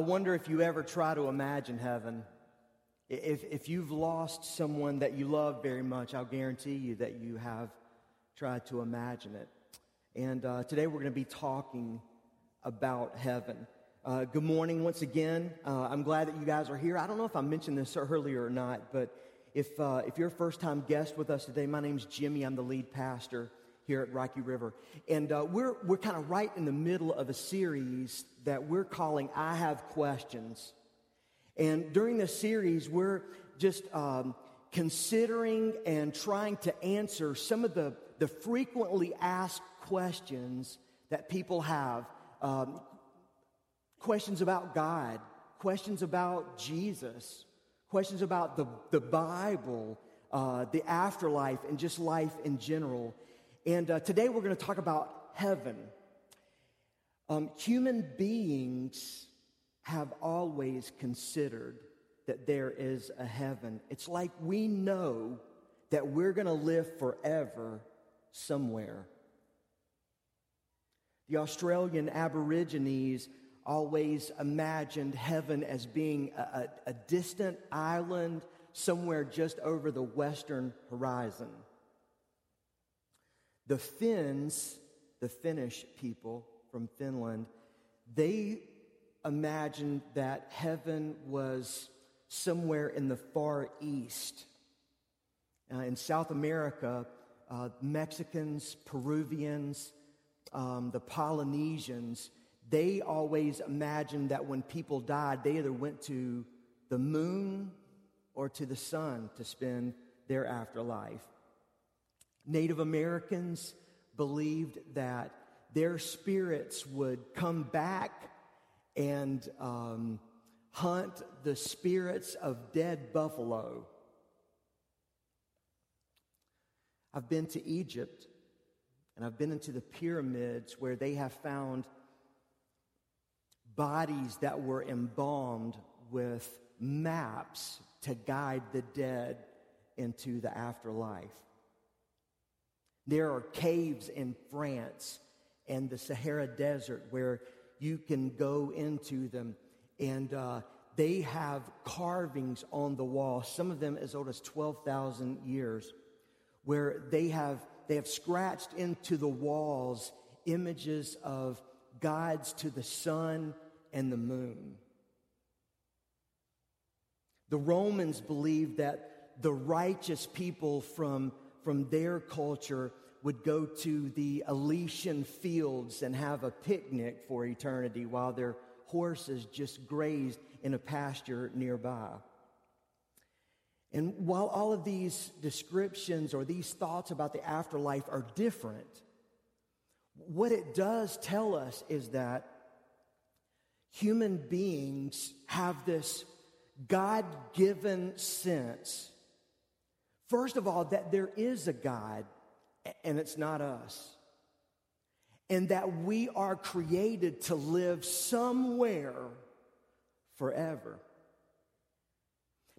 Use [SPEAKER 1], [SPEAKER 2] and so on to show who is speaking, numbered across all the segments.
[SPEAKER 1] I wonder if you ever try to imagine heaven. If, if you've lost someone that you love very much, I'll guarantee you that you have tried to imagine it. And uh, today we're going to be talking about heaven. Uh, good morning once again. Uh, I'm glad that you guys are here. I don't know if I mentioned this earlier or not, but if, uh, if you're a first time guest with us today, my name's Jimmy. I'm the lead pastor here at Rocky River. And uh, we're, we're kind of right in the middle of a series that we're calling I Have Questions. And during this series, we're just um, considering and trying to answer some of the, the frequently asked questions that people have. Um, questions about God, questions about Jesus, questions about the, the Bible, uh, the afterlife, and just life in general. And uh, today we're going to talk about heaven. Um, human beings have always considered that there is a heaven. It's like we know that we're going to live forever somewhere. The Australian Aborigines always imagined heaven as being a, a, a distant island somewhere just over the western horizon. The Finns, the Finnish people from Finland, they imagined that heaven was somewhere in the far east. Uh, in South America, uh, Mexicans, Peruvians, um, the Polynesians, they always imagined that when people died, they either went to the moon or to the sun to spend their afterlife. Native Americans believed that their spirits would come back and um, hunt the spirits of dead buffalo. I've been to Egypt and I've been into the pyramids where they have found bodies that were embalmed with maps to guide the dead into the afterlife. There are caves in France and the Sahara Desert where you can go into them and uh, they have carvings on the wall, some of them as old as 12,000 years, where they have, they have scratched into the walls images of gods to the sun and the moon. The Romans believed that the righteous people from, from their culture would go to the Elysian fields and have a picnic for eternity while their horses just grazed in a pasture nearby. And while all of these descriptions or these thoughts about the afterlife are different, what it does tell us is that human beings have this God given sense, first of all, that there is a God and it's not us. And that we are created to live somewhere forever.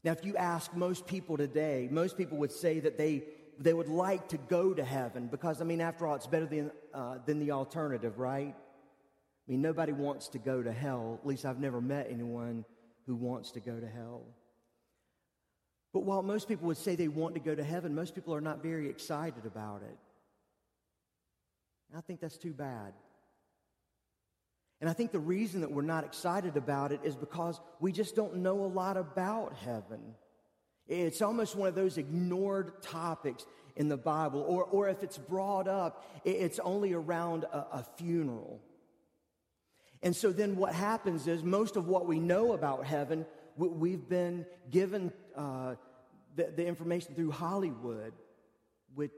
[SPEAKER 1] Now, if you ask most people today, most people would say that they, they would like to go to heaven because, I mean, after all, it's better than, uh, than the alternative, right? I mean, nobody wants to go to hell. At least I've never met anyone who wants to go to hell. But while most people would say they want to go to heaven, most people are not very excited about it. And I think that's too bad. And I think the reason that we're not excited about it is because we just don't know a lot about heaven. It's almost one of those ignored topics in the Bible, or, or if it's brought up, it's only around a, a funeral. And so then what happens is most of what we know about heaven We've been given uh, the, the information through Hollywood, which,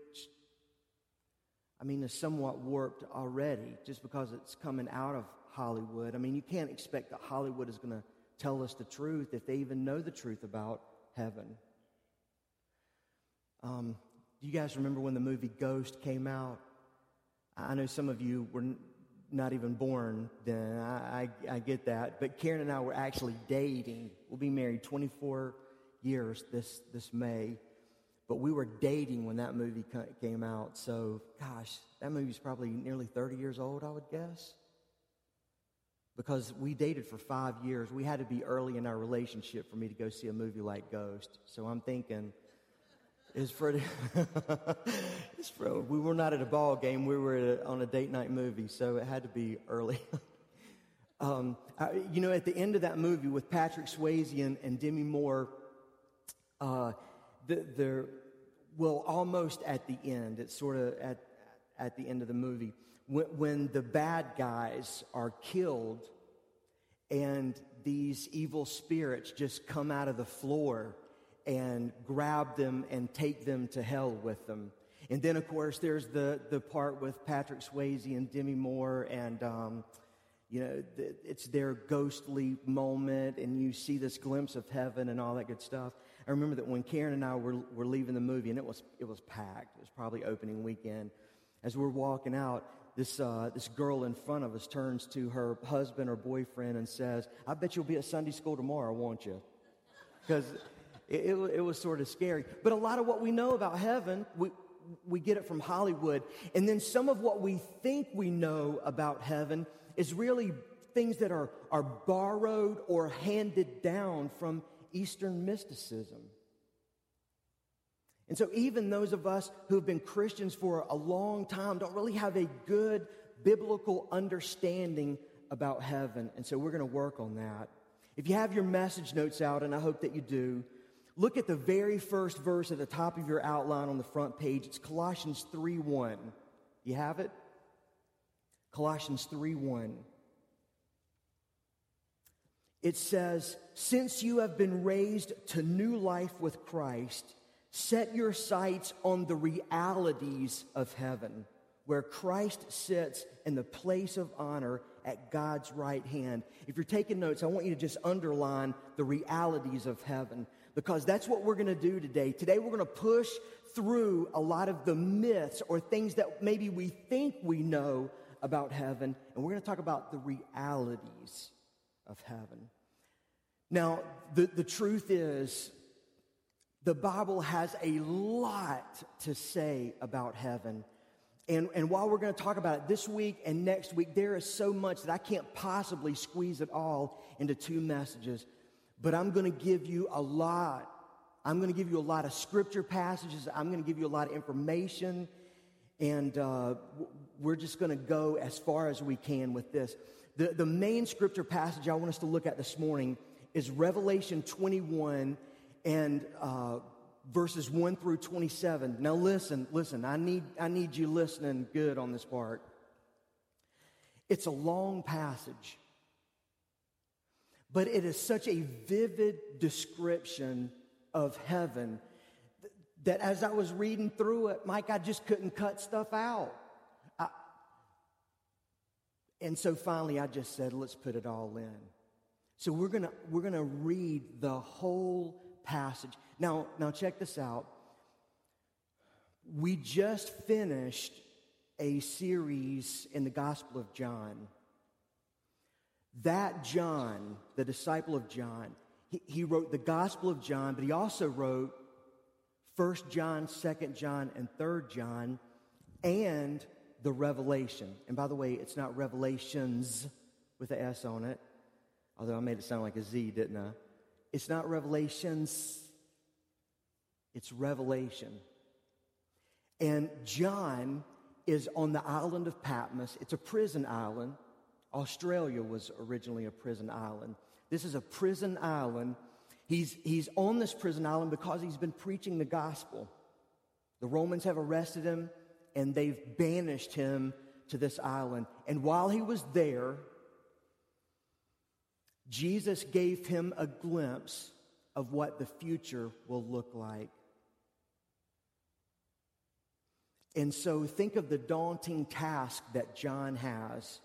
[SPEAKER 1] I mean, is somewhat warped already just because it's coming out of Hollywood. I mean, you can't expect that Hollywood is going to tell us the truth if they even know the truth about heaven. Um, do you guys remember when the movie Ghost came out? I know some of you were not even born then. I, I, I, get that. But Karen and I were actually dating. We'll be married 24 years this, this May. But we were dating when that movie came out. So, gosh, that movie's probably nearly 30 years old, I would guess. because we dated for five years. We had to be early in our relationship for me to go see a movie like Ghost. So I'm thinking, is for, it's for we were not at a ball game. We were a, on a date night movie, so it had to be early. um, I, you know, at the end of that movie with Patrick Swayze and, and Demi Moore, uh, the, the well, almost at the end. It's sort of at at the end of the movie when, when the bad guys are killed and these evil spirits just come out of the floor and grab them and take them to hell with them. And then, of course, there's the, the part with Patrick Swayze and Demi Moore, and, um, you know, it's their ghostly moment, and you see this glimpse of heaven and all that good stuff. I remember that when Karen and I were, were leaving the movie, and it was, it was packed, it was probably opening weekend. As we're walking out, this, uh, this girl in front of us turns to her husband or boyfriend and says, I bet you'll be at Sunday school tomorrow, won't you? Because it, it, it, was sort of scary. But a lot of what we know about heaven, we, we get it from Hollywood. And then some of what we think we know about heaven is really things that are, are borrowed or handed down from Eastern mysticism. And so, even those of us who have been Christians for a long time don't really have a good biblical understanding about heaven. And so, we're going to work on that. If you have your message notes out, and I hope that you do, look at the very first verse at the top of your outline on the front page. It's Colossians 3 1. You have it? Colossians 3 1. It says, Since you have been raised to new life with Christ, Set your sights on the realities of heaven, where Christ sits in the place of honor at God's right hand. If you're taking notes, I want you to just underline the realities of heaven because that's what we're going to do today. Today, we're going to push through a lot of the myths or things that maybe we think we know about heaven, and we're going to talk about the realities of heaven. Now, the, the truth is, the Bible has a lot to say about heaven. And, and while we're going to talk about it this week and next week, there is so much that I can't possibly squeeze it all into two messages. But I'm going to give you a lot. I'm going to give you a lot of scripture passages. I'm going to give you a lot of information. And uh, we're just going to go as far as we can with this. The, the main scripture passage I want us to look at this morning is Revelation 21 and uh, verses 1 through 27. Now, listen, listen, I need, I need you listening good on this part. It's a long passage, but it is such a vivid description of heaven that as I was reading through it, Mike, I just couldn't cut stuff out. And so finally, I just said, let's put it all in. So we're gonna we're gonna read the whole passage. Now, now check this out. We just finished a series in the Gospel of John. That John, the disciple of John, he, he wrote the Gospel of John, but he also wrote First John, Second John, and Third John, and the Revelation. And by the way, it's not Revelations with an S on it, although I made it sound like a Z, didn't I? It's not revelations, it's revelation. And John is on the island of Patmos. It's a prison island. Australia was originally a prison island. This is a prison island. He's, he's on this prison island because he's been preaching the gospel. The Romans have arrested him and they've banished him to this island. And while he was there, Jesus gave him a glimpse of what the future will look like. And so think of the daunting task that John has.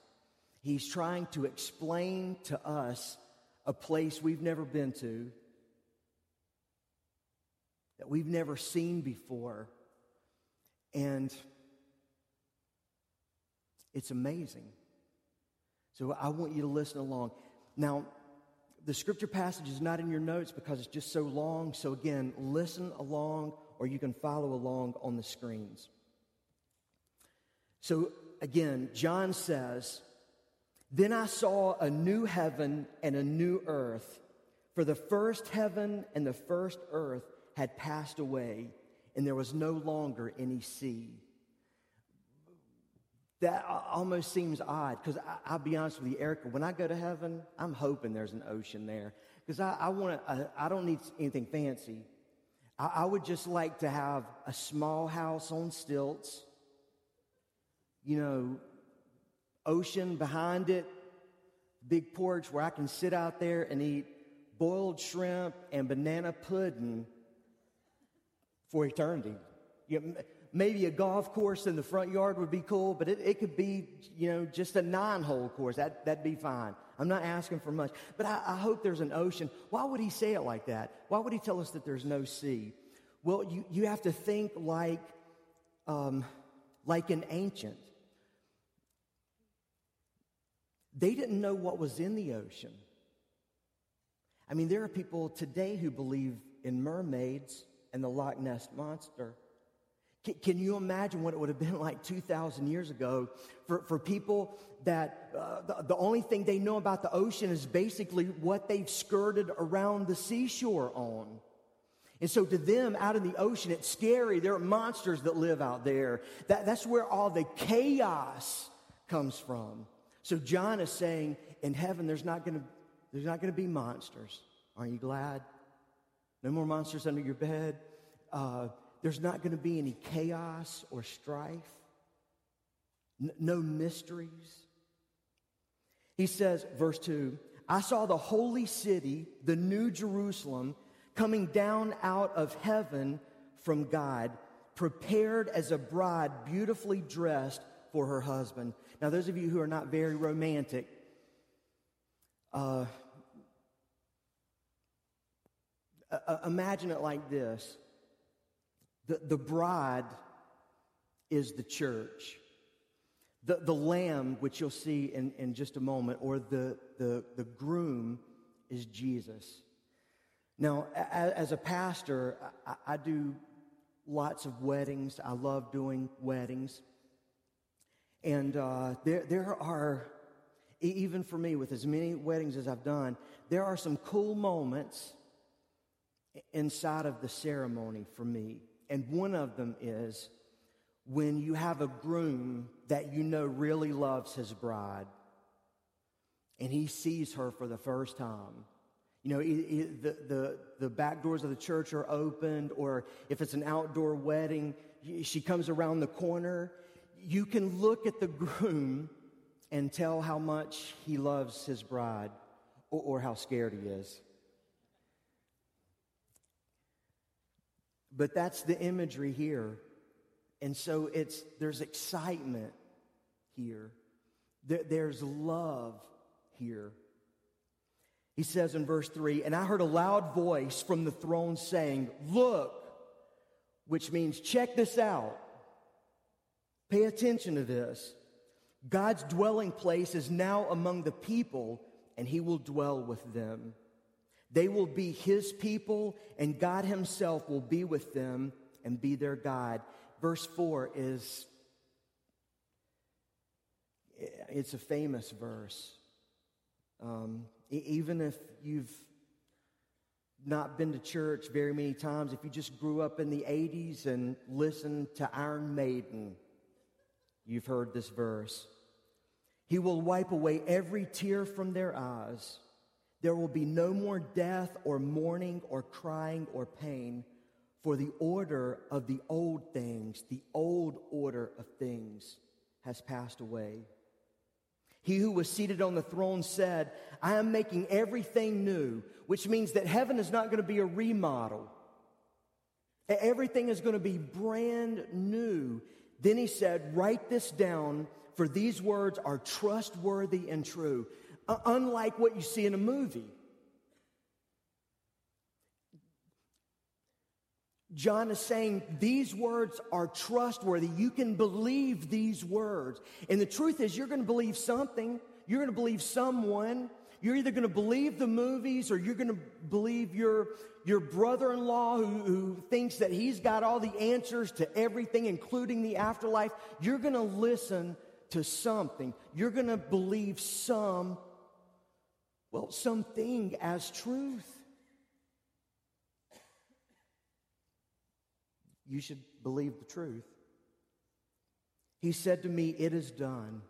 [SPEAKER 1] He's trying to explain to us a place we've never been to, that we've never seen before. And it's amazing. So I want you to listen along. Now, the scripture passage is not in your notes because it's just so long. So, again, listen along or you can follow along on the screens. So, again, John says, Then I saw a new heaven and a new earth, for the first heaven and the first earth had passed away, and there was no longer any sea. That almost seems odd because I'll be honest with you, Erica, when I go to heaven, I'm hoping there's an ocean there because I, I want I, I, don't need anything fancy. I, I would just like to have a small house on stilts, you know, ocean behind it, big porch where I can sit out there and eat boiled shrimp and banana pudding for eternity. You know, maybe a golf course in the front yard would be cool, but it, it could be, you know, just a nine hole course. That, that'd be fine. I'm not asking for much. But I, I hope there's an ocean. Why would he say it like that? Why would he tell us that there's no sea? Well, you, you have to think like, um, like an ancient. They didn't know what was in the ocean. I mean, there are people today who believe in mermaids and the Loch Ness monster. Can, you imagine what it would have been like 2,000 years ago for, for people that uh, the, the only thing they know about the ocean is basically what they've skirted around the seashore on? And so to them, out in the ocean, it's scary. There are monsters that live out there. That, that's where all the chaos comes from. So John is saying, in heaven, there's not going to there's not going to be monsters. Aren't you glad? No more monsters under your bed. Uh, there's not going to be any chaos or strife. N- no mysteries. He says, verse 2 I saw the holy city, the new Jerusalem, coming down out of heaven from God, prepared as a bride beautifully dressed for her husband. Now, those of you who are not very romantic, uh, uh, imagine it like this the, the bride is the church. The, the lamb, which you'll see in, in just a moment, or the, the, the groom is Jesus. Now, as, a pastor, I, I do lots of weddings. I love doing weddings. And uh, there, there are, even for me, with as many weddings as I've done, there are some cool moments inside of the ceremony for me. And one of them is when you have a groom that you know really loves his bride and he sees her for the first time. You know, the, the, the back doors of the church are opened, or if it's an outdoor wedding, she comes around the corner. You can look at the groom and tell how much he loves his bride or, or how scared he is. But that's the imagery here. And so it's there's excitement here. There, there's love here. He says in verse 3, and I heard a loud voice from the throne saying, Look, which means check this out. Pay attention to this. God's dwelling place is now among the people, and he will dwell with them. They will be his people, and God himself will be with them and be their God. Verse 4 is it's a famous verse. Um, even if you've not been to church very many times, if you just grew up in the 80s and listened to Iron Maiden, you've heard this verse. He will wipe away every tear from their eyes. There will be no more death or mourning or crying or pain, for the order of the old things, the old order of things, has passed away. He who was seated on the throne said, I am making everything new, which means that heaven is not going to be a remodel. Everything is going to be brand new. Then he said, Write this down, for these words are trustworthy and true Uh, unlike what you see in a movie. John is saying these words are trustworthy. You can believe these words. And the truth is, you're going to believe something. You're going to believe someone. You're either going to believe the movies or you're going to believe your, your brother in law who, who thinks that he's got all the answers to everything, including the afterlife. You're going to listen to something. You're going to believe some, well, something as truth. You should believe the truth. He said to me, It is done.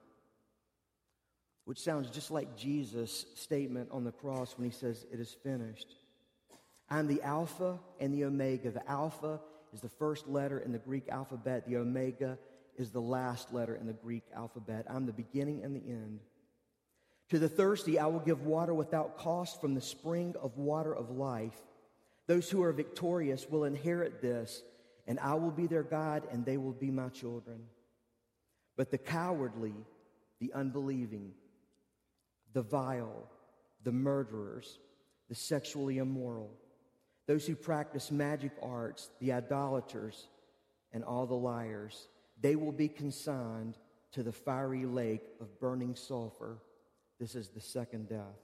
[SPEAKER 1] Which sounds just like Jesus' statement on the cross when he says, It is finished. I'm the Alpha and the Omega. The Alpha is the first letter in the Greek alphabet, the Omega is the last letter in the Greek alphabet. I'm the beginning and the end. To the thirsty, I will give water without cost from the spring of water of life. Those who are victorious will inherit this, and I will be their God, and they will be my children. But the cowardly, the unbelieving, the vile, the murderers, the sexually immoral, those who practice magic arts, the idolaters, and all the liars, they will be consigned to the fiery lake of burning sulfur. This is the second death.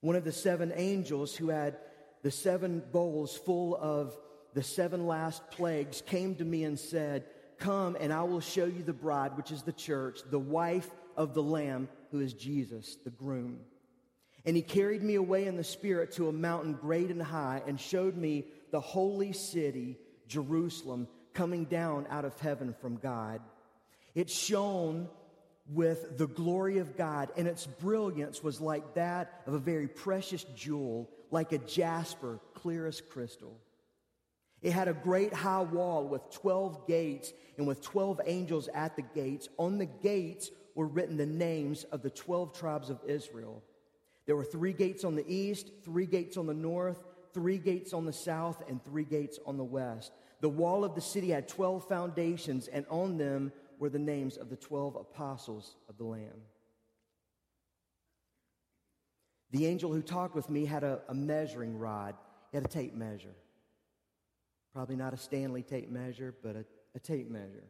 [SPEAKER 1] One of the seven angels who had the seven bowls full of the seven last plagues came to me and said, Come and I will show you the bride, which is the church, the wife of the Lamb, who is Jesus, the groom. And he carried me away in the Spirit to a mountain great and high and showed me the holy city, Jerusalem, coming down out of heaven from God. It shone with the glory of God, and its brilliance was like that of a very precious jewel, like a jasper, clear as crystal. It had a great high wall with 12 gates and with 12 angels at the gates. On the gates were written the names of the 12 tribes of Israel. There were three gates on the east, three gates on the north, three gates on the south, and three gates on the west. The wall of the city had 12 foundations, and on them were the names of the 12 apostles of the Lamb. The angel who talked with me had a, a measuring rod, he had a tape measure. Probably not a Stanley tape measure, but a, a tape measure.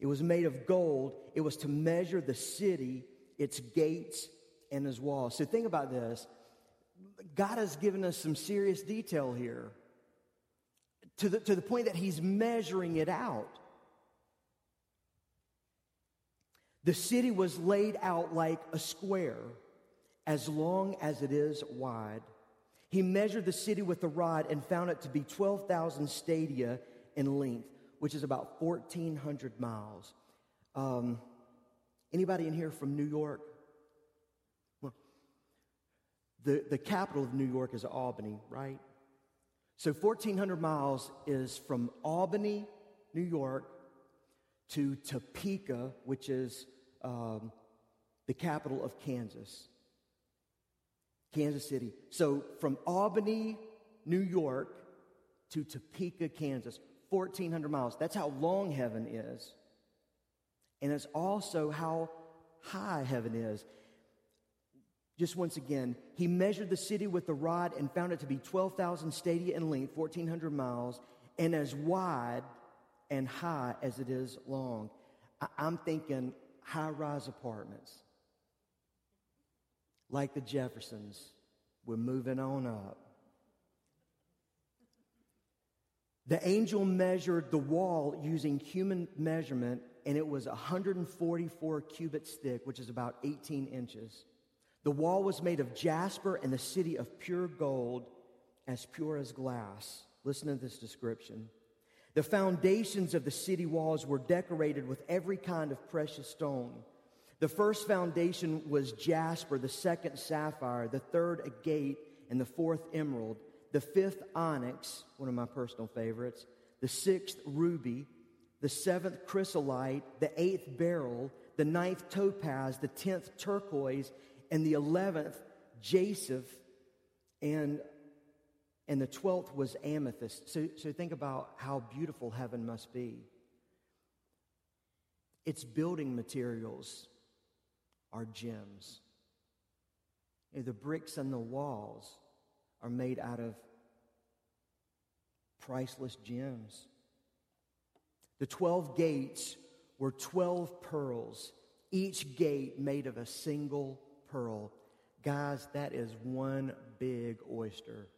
[SPEAKER 1] It was made of gold. It was to measure the city, its gates, and its walls. So think about this. God has given us some serious detail here to the, to the point that he's measuring it out. The city was laid out like a square, as long as it is wide. He measured the city with a rod and found it to be 12,000 stadia in length, which is about 1,400 miles. Um, anybody in here from New York? Well, The, the capital of New York is Albany, right? So 1,400 miles is from Albany, New York, to Topeka, which is um, the capital of Kansas, Kansas City. So from Albany, New York, to Topeka, Kansas, 1,400 miles. That's how long heaven is. And it's also how high heaven is. Just once again, he measured the city with the rod and found it to be 12,000 stadia in length, 1,400 miles, and as wide and high as it is long. I'm thinking high rise apartments. Like the Jeffersons, we're moving on up. The angel measured the wall using human measurement, and it was 144 cubits thick, which is about 18 inches. The wall was made of jasper and the city of pure gold, as pure as glass. Listen to this description. The foundations of the city walls were decorated with every kind of precious stone. The first foundation was jasper, the second sapphire, the third agate, and the fourth emerald, the fifth onyx, one of my personal favorites, the sixth ruby, the seventh chrysolite, the eighth beryl, the ninth topaz, the tenth turquoise, and the 11th, Jacinth, and, and the 12th was amethyst. So, so think about how beautiful heaven must be. Its building materials are gems. The bricks and the walls are made out of priceless gems. The 12 gates were 12 pearls, each gate made of a single pearl. Guys, that is one big oyster.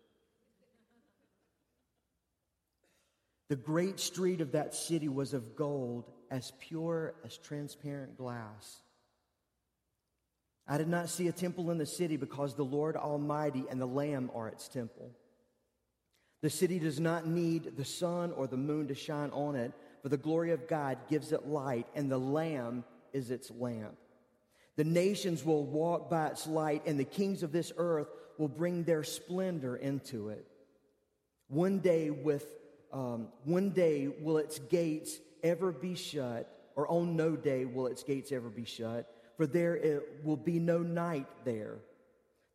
[SPEAKER 1] The great street of that city was of gold, as pure as transparent glass. I did not see a temple in the city because the Lord Almighty and the Lamb are its temple. The city does not need the sun or the moon to shine on it, for the glory of God gives it light, and the Lamb is its lamp. The nations will walk by its light, and the kings of this earth will bring their splendor into it. One day, with um, one day will its gates ever be shut, or on no day will its gates ever be shut, for there it will be no night there.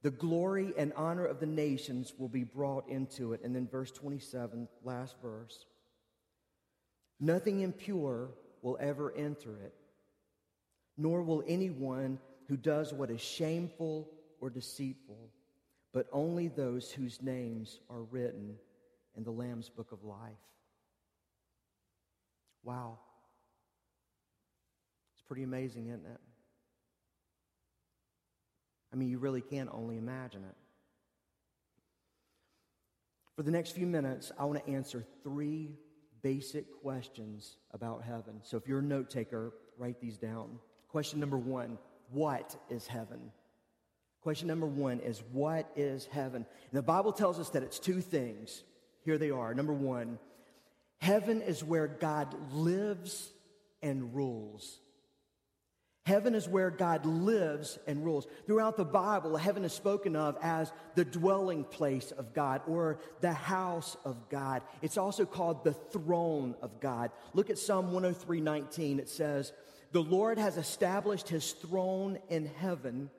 [SPEAKER 1] The glory and honor of the nations will be brought into it. And then, verse 27, last verse. Nothing impure will ever enter it, nor will anyone who does what is shameful or deceitful, but only those whose names are written in the Lamb's book of life. Wow. It's pretty amazing, isn't it? I mean, you really can only imagine it. For the next few minutes, I want to answer three basic questions about heaven. So if you're a note taker, write these down. Question number one What is heaven? Question number one is What is heaven? And the Bible tells us that it's two things. Here they are. Number one, heaven is where God lives and rules. Heaven is where God lives and rules. Throughout the Bible, heaven is spoken of as the dwelling place of God or the house of God. It's also called the throne of God. Look at Psalm 103 19. It says, The Lord has established his throne in heaven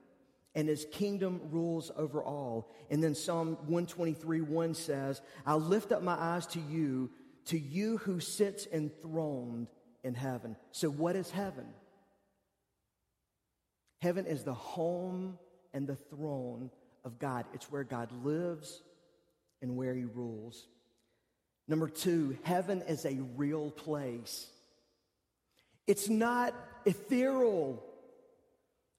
[SPEAKER 1] and his kingdom rules over all. And then Psalm 123 1 says, I lift up my eyes to you, to you who sits enthroned in heaven. So, what is heaven? Heaven is the home and the throne of God. It's where God lives and where he rules. Number two, heaven is a real place. It's not ethereal.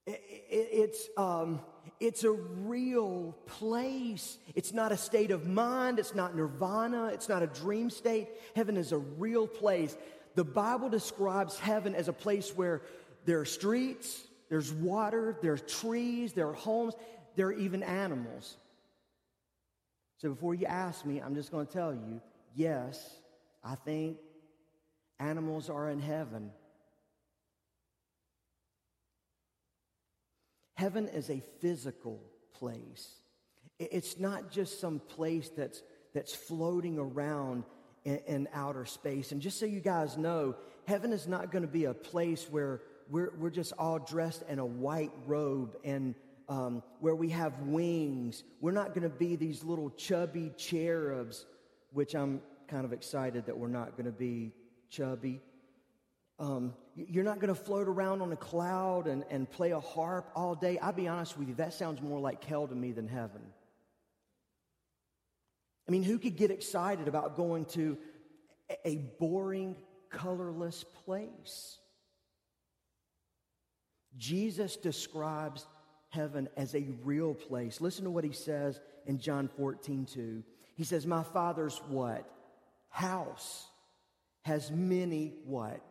[SPEAKER 1] It's, um, it's a real place. It's not a state of mind. It's not nirvana. It's not a dream state. Heaven is a real place. The Bible describes heaven as a place where there are streets, there's water, there are trees, there are homes, there are even animals. So before you ask me, I'm just going to tell you yes, I think animals are in heaven. Heaven is a physical place. It's not just some place that's, that's floating around in, in outer space. And just so you guys know, heaven is not going to be a place where we're, we're just all dressed in a white robe and um, where we have wings. We're not going to be these little chubby cherubs, which I'm kind of excited that we're not going to be chubby. Um, you're not going to float around on a cloud and, and play a harp all day. I'll be honest with you, that sounds more like hell to me than heaven. I mean, who could get excited about going to a boring, colorless place? Jesus describes heaven as a real place. Listen to what he says in John 14, 2. He says, My father's what? House has many what?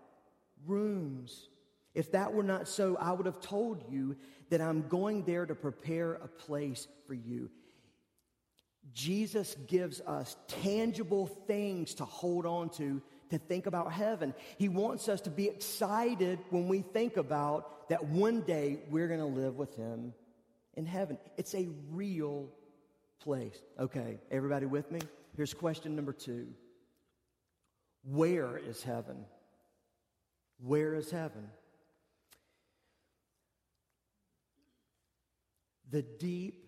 [SPEAKER 1] Rooms. If that were not so, I would have told you that I'm going there to prepare a place for you. Jesus gives us tangible things to hold on to to think about heaven. He wants us to be excited when we think about that one day we're going to live with Him in heaven. It's a real place. Okay, everybody with me? Here's question number two Where is heaven? Where is heaven? The deep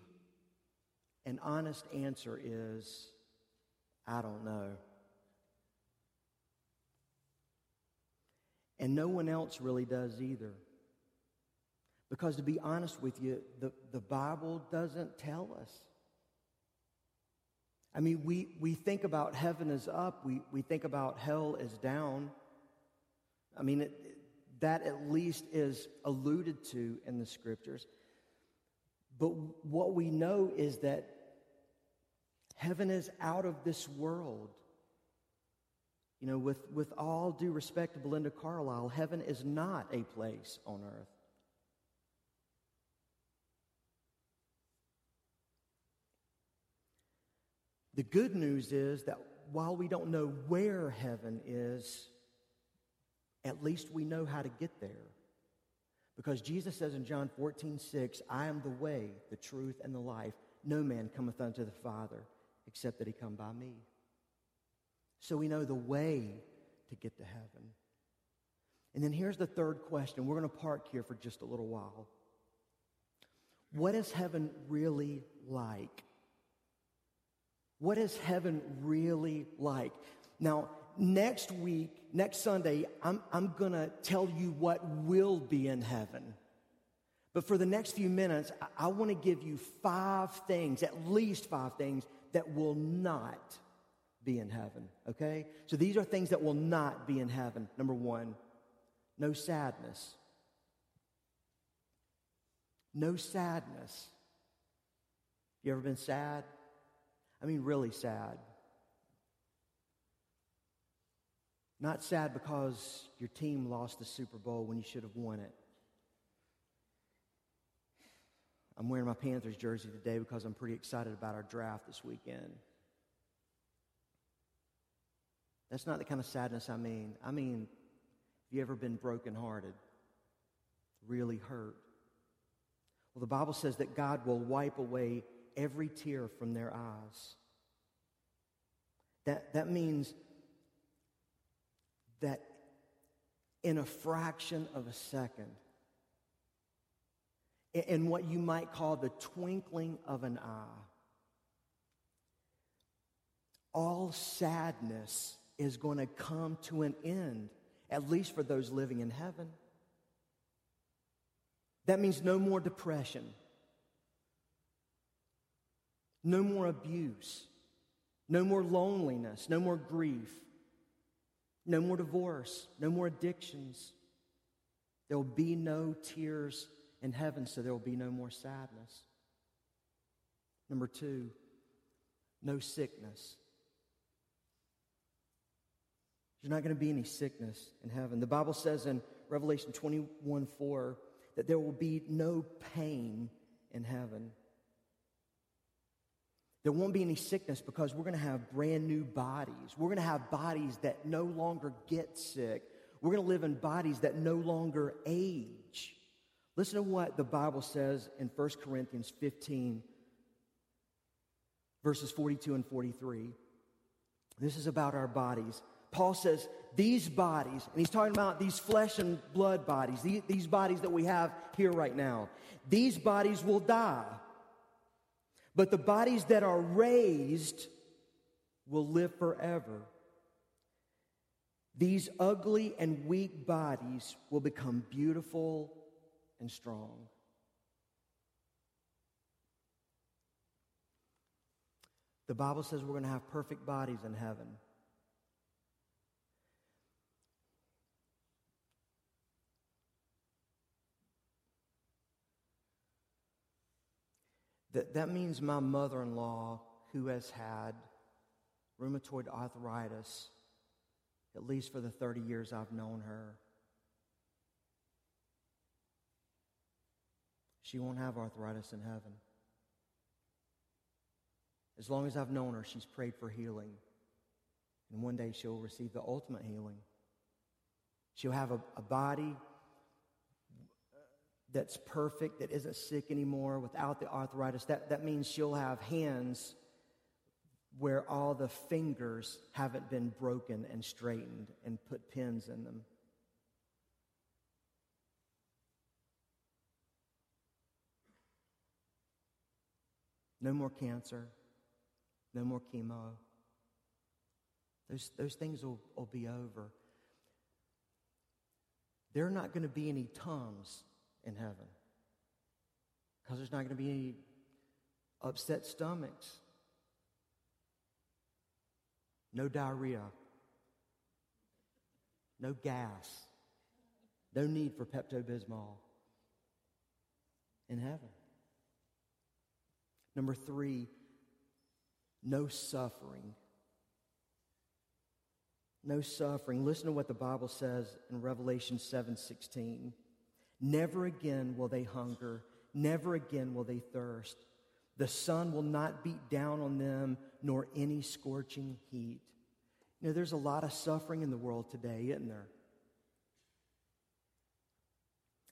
[SPEAKER 1] and honest answer is I don't know. And no one else really does either. Because to be honest with you, the, the Bible doesn't tell us. I mean, we, we think about heaven as up, we, we think about hell as down. I mean, it, that at least is alluded to in the scriptures. But what we know is that heaven is out of this world. You know, with, with all due respect to Belinda Carlisle, heaven is not a place on earth. The good news is that while we don't know where heaven is, at least we know how to get there. Because Jesus says in John 14, 6, I am the way, the truth, and the life. No man cometh unto the Father except that he come by me. So we know the way to get to heaven. And then here's the third question. We're going to park here for just a little while. What is heaven really like? What is heaven really like? Now, next week, next Sunday, I'm, I'm going to tell you what will be in heaven. But for the next few minutes, I, I want to give you five things, at least five things, that will not be in heaven, okay? So these are things that will not be in heaven. Number one, no sadness. No sadness. You ever been sad? I mean, really sad. Not sad because your team lost the Super Bowl when you should have won it. I'm wearing my Panthers jersey today because I'm pretty excited about our draft this weekend. That's not the kind of sadness I mean. I mean, have you ever been brokenhearted? Really hurt? Well, the Bible says that God will wipe away every tear from their eyes. That, that means that in a fraction of a second, in what you might call the twinkling of an eye, all sadness is going to come to an end, at least for those living in heaven. That means no more depression. No more abuse. No more loneliness. No more grief. No more divorce. No more addictions. There will be no tears in heaven, so there will be no more sadness. Number two, no sickness. There's not going to be any sickness in heaven. The Bible says in Revelation 21 4 that there will be no pain in heaven. There won't be any sickness because we're going to have brand new bodies. We're going to have bodies that no longer get sick. We're going to live in bodies that no longer age. Listen to what the Bible says in 1 Corinthians 15, verses 42 and 43. This is about our bodies. Paul says, These bodies, and he's talking about these flesh and blood bodies, these, bodies that we have here right now, these bodies will die. But the bodies that are raised will live forever. These ugly and weak bodies will become beautiful and strong. The Bible says we're going to have perfect bodies in heaven. That, that means my mother in law, who has had rheumatoid arthritis, at least for the 30 years I've known her, she won't have arthritis in heaven. As long as I've known her, she's prayed for healing. And one day she'll receive the ultimate healing. She'll have a, a body that's perfect, that isn't sick anymore, without the arthritis. That, that means she'll have hands where all the fingers haven't been broken and straightened and put pins in them. No more cancer. No more chemo. Those, those things will, will be over. There are not going to be any Tums in heaven. Because there's not going to be any upset stomachs, no diarrhea, no gas, no need for Pepto Bismol in heaven. Number three, no suffering. no suffering. Listen to what the Bible says in Revelation 7:16. Never again will they hunger, never again will they thirst. The sun will not beat down on them, nor any scorching heat. You know, there's a lot of suffering in the world today, isn't there?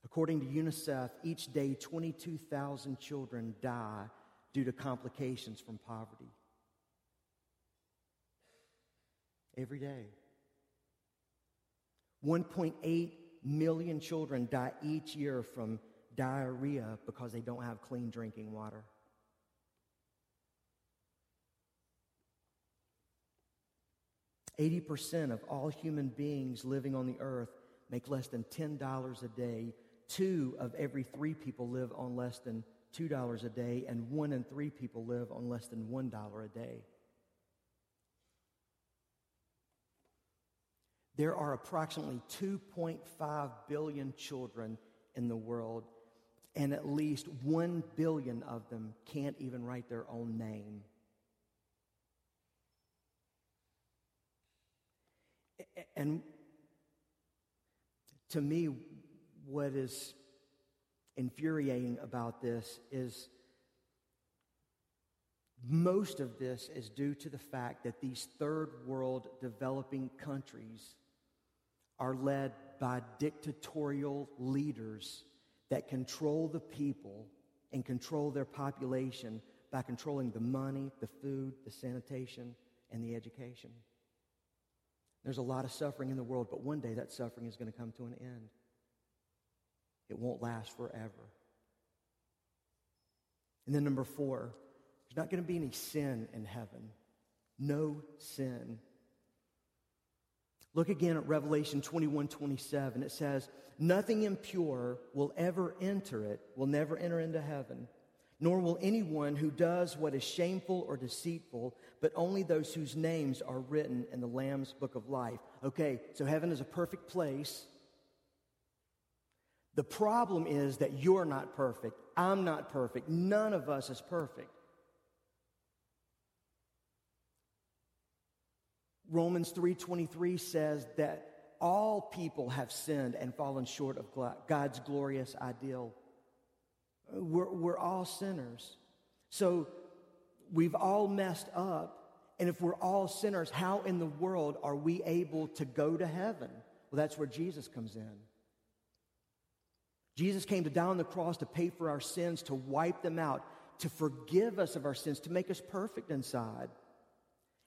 [SPEAKER 1] According to UNICEF, each day 22,000 children die due to complications from poverty. Every day. 1.8 million children die each year from diarrhea because they don't have clean drinking water. Eighty percent of all human beings living on the earth make less than ten dollars a day. Two of every three people live on less than two dollars a day, and one in three people live on less than one dollar a day. There are approximately 2.5 billion children in the world, and at least 1 billion of them can't even write their own name. And to me, what is infuriating about this is most of this is due to the fact that these third world developing countries are led by dictatorial leaders that control the people and control their population by controlling the money, the food, the sanitation, and the education. There's a lot of suffering in the world, but one day that suffering is going to come to an end. It won't last forever. And then, number four, there's not going to be any sin in heaven. No sin. Look again at Revelation 21 27. It says, Nothing impure will ever enter it, will never enter into heaven, nor will anyone who does what is shameful or deceitful, but only those whose names are written in the Lamb's book of life. Okay, so heaven is a perfect place. The problem is that you're not perfect. I'm not perfect. None of us is perfect. Romans 3:23 says that all people have sinned and fallen short of God's glorious ideal. We're, we're all sinners. So we've all messed up. And if we're all sinners, how in the world are we able to go to heaven? Well, that's where Jesus comes in. Jesus came to die on the cross to pay for our sins, to wipe them out, to forgive us of our sins, to make us perfect inside.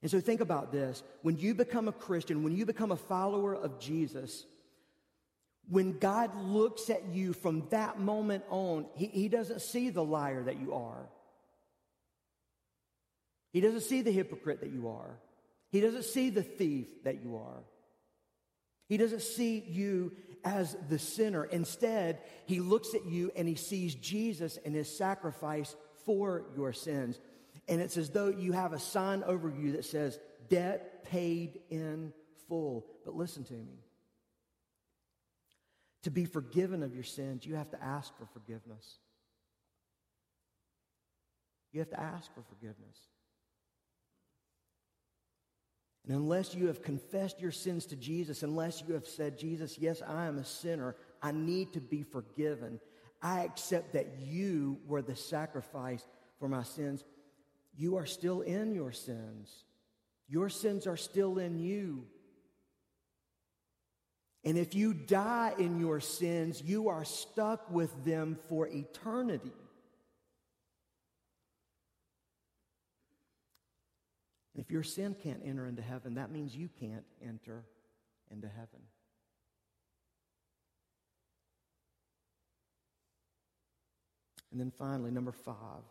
[SPEAKER 1] And so think about this. When you become a Christian, when you become a follower of Jesus, when God looks at you from that moment on, he, he doesn't see the liar that you are. He doesn't see the hypocrite that you are. He doesn't see the thief that you are. He doesn't see you as the sinner. Instead, he looks at you and he sees Jesus and his sacrifice for your sins and it's as though you have a sign over you that says, Debt paid in full. But listen to me. To be forgiven of your sins, you have to ask for forgiveness. You have to ask for forgiveness. And unless you have confessed your sins to Jesus, unless you have said, Jesus, yes, I am a sinner, I need to be forgiven, I accept that you were the sacrifice for my sins, you are still in your sins. Your sins are still in you. And if you die in your sins, you are stuck with them for eternity. If your sin can't enter into heaven, that means you can't enter into heaven. And then finally, number five,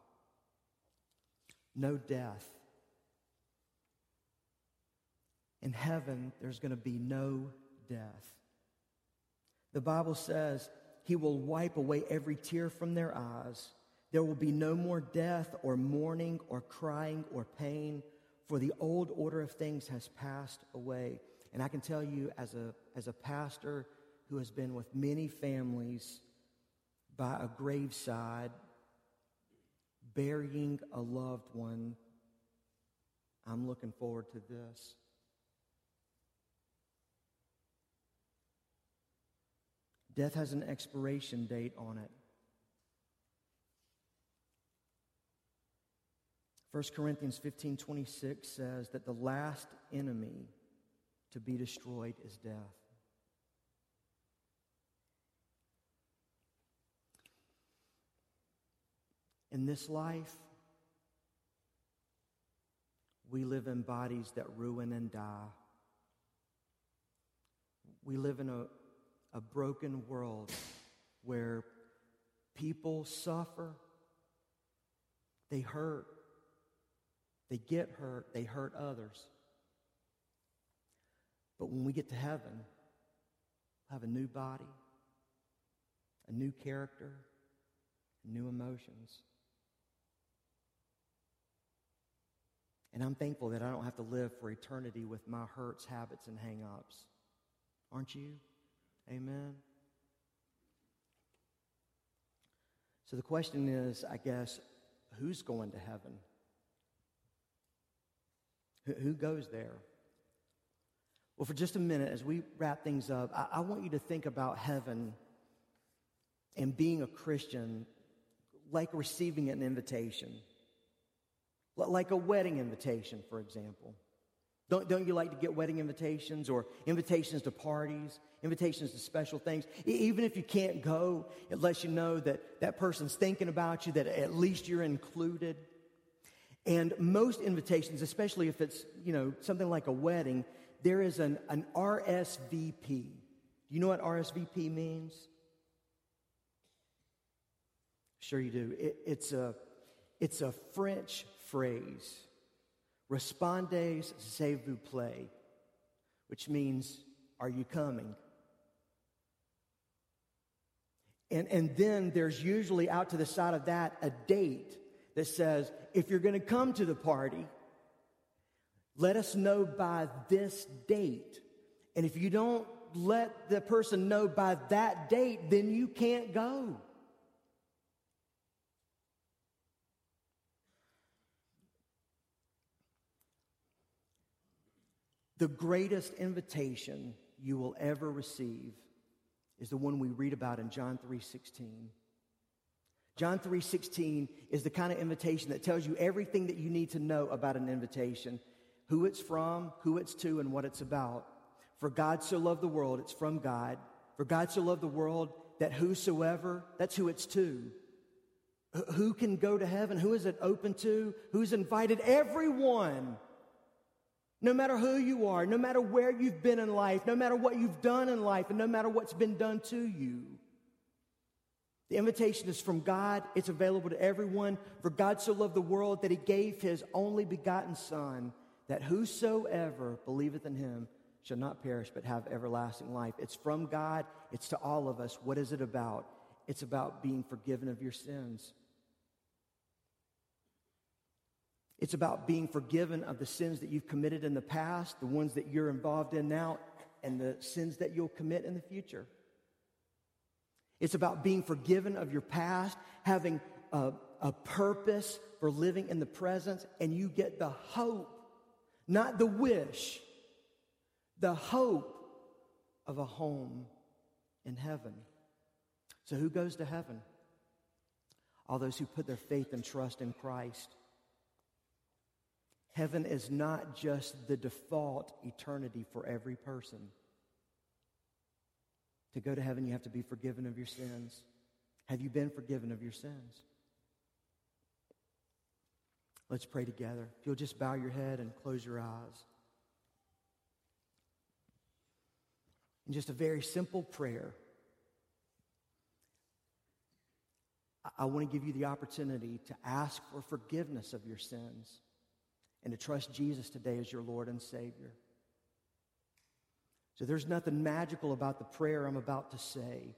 [SPEAKER 1] no death. In heaven, there's going to be no death. The Bible says he will wipe away every tear from their eyes. There will be no more death or mourning or crying or pain, for the old order of things has passed away. And I can tell you, as a, as a pastor who has been with many families by a graveside burying a loved one. I'm looking forward to this. Death has an expiration date on it. 1 Corinthians 15 26 says that the last enemy to be destroyed is death. In this life, we live in bodies that ruin and die. We live in a, a broken world where people suffer, they hurt, they get hurt, they hurt others. But when we get to heaven, we'll have a new body, a new character, new emotions. And I'm thankful that I don't have to live for eternity with my hurts, habits, and hang ups. Aren't you? Amen. So the question is, I guess, who's going to heaven? Who goes there? Well, for just a minute, as we wrap things up, I, I want you to think about heaven and being a Christian like receiving an invitation, like a wedding invitation, for example. Don't, don't you like to get wedding invitations or invitations to parties, invitations to special things? Even if you can't go, it lets you know that that person's thinking about you, that at least you're included. And most invitations, especially if it's, you know, something like a wedding, there is an, an RSVP. Do you know what RSVP means? Sure you do. It, it's, a, it's a French phrase. Respondez s'il vous plaît, which means, are you coming? And, and then there's usually out to the side of that a date that says, if you're going to come to the party, let us know by this date. And if you don't let the person know by that date, then you can't go. The greatest invitation you will ever receive is the one we read about in John 3:16. John 3:16 is the kind of invitation that tells you everything that you need to know about an invitation, who it's from, who it's to, and what it's about. For God so loved the world, it's from God. For God so loved the world that whosoever, that's who it's to. Who can go to heaven? Who is it open to? Who's invited? Everyone. No matter who you are, no matter where you've been in life, no matter what you've done in life, and no matter what's been done to you. The invitation is from God. It's available to everyone. For God so loved the world that he gave his only begotten Son, that whosoever believeth in him shall not perish but have everlasting life. It's from God. It's to all of us. What is it about? It's about being forgiven of your sins. It's about being forgiven of the sins that you've committed in the past, the ones that you're involved in now, and the sins that you'll commit in the future. It's about being forgiven of your past, having a, a purpose for living in the present, and you get the hope, not the wish, the hope of a home in heaven. So, who goes to heaven? All those who put their faith and trust in Christ. Heaven is not just the default eternity for every person. To go to heaven, you have to be forgiven of your sins. Have you been forgiven of your sins? Let's pray together. If you'll just bow your head and close your eyes. In just a very simple prayer, I want to give you the opportunity to ask for forgiveness of your sins and to trust Jesus today as your Lord and Savior. So there's nothing magical about the prayer I'm about to say,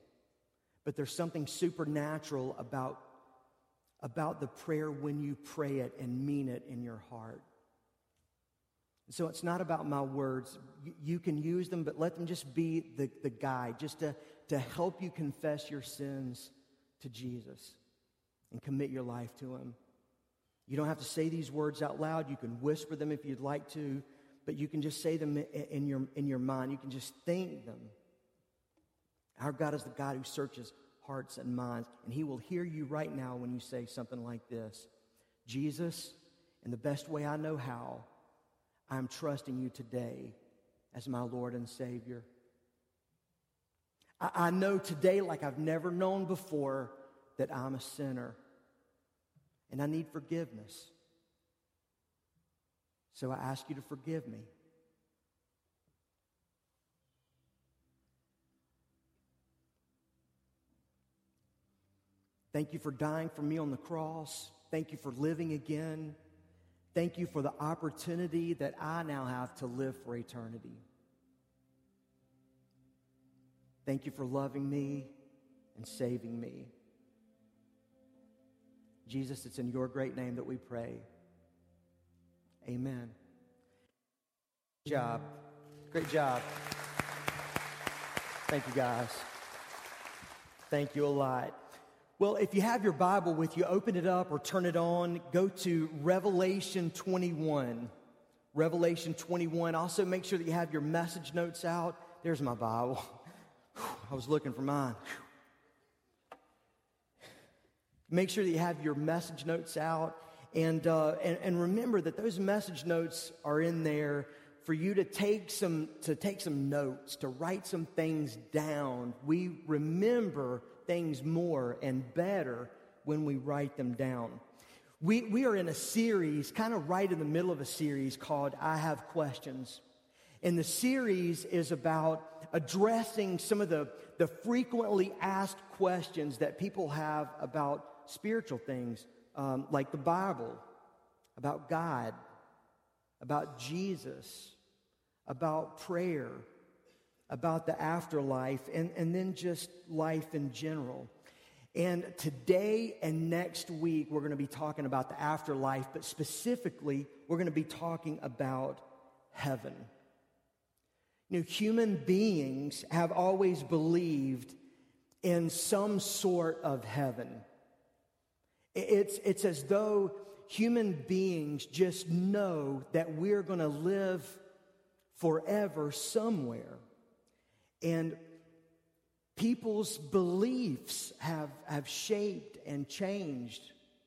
[SPEAKER 1] but there's something supernatural about, about the prayer when you pray it and mean it in your heart. So it's not about my words. You can use them, but let them just be the, the guide, just to, to help you confess your sins to Jesus and commit your life to Him. You don't have to say these words out loud. You can whisper them if you'd like to but you can just say them in your, in your mind. You can just think them. Our God is the God who searches hearts and minds, and He will hear you right now when you say something like this Jesus, in the best way I know how, I'm trusting you today as my Lord and Savior. I, I know today, like I've never known before, that I'm a sinner and I need forgiveness. So I ask you to forgive me. Thank you for dying for me on the cross. Thank you for living again. Thank you for the opportunity that I now have to live for eternity. Thank you for loving me and saving me. Jesus, it's in your great name that we pray. Amen. Good job. Great job. Thank you, guys. Thank you a lot. Well, if you have your Bible with you, open it up or turn it on. Go to Revelation 21. Revelation 21. Also, make sure that you have your message notes out. There's my Bible. I was looking for mine. Make sure that you have your message notes out. And, uh, and, and remember that those message notes are in there for you to take some to take some notes to write some things down we remember things more and better when we write them down. We, we are in a series, kind of right in the middle of a series called I Have Questions. And the series is about addressing some of the, the frequently asked questions that people have about spiritual things, um, like the Bible, about God, about Jesus, about prayer, about the afterlife, and, and then just life in general. And today and next week, we're going to be talking about the afterlife, but specifically, we're going to be talking about heaven. You know, human beings have always believed in some sort of heaven. It's, it's as though human beings just know that we're going to live forever somewhere. And people's beliefs have, have shaped and changed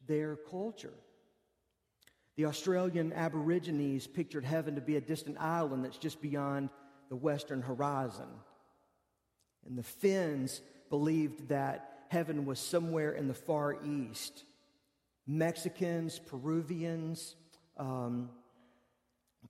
[SPEAKER 1] their culture. The Australian Aborigines pictured heaven to be a distant island that's just beyond the western horizon. And the Finns believed that heaven was somewhere in the far east. Mexicans, Peruvians, um,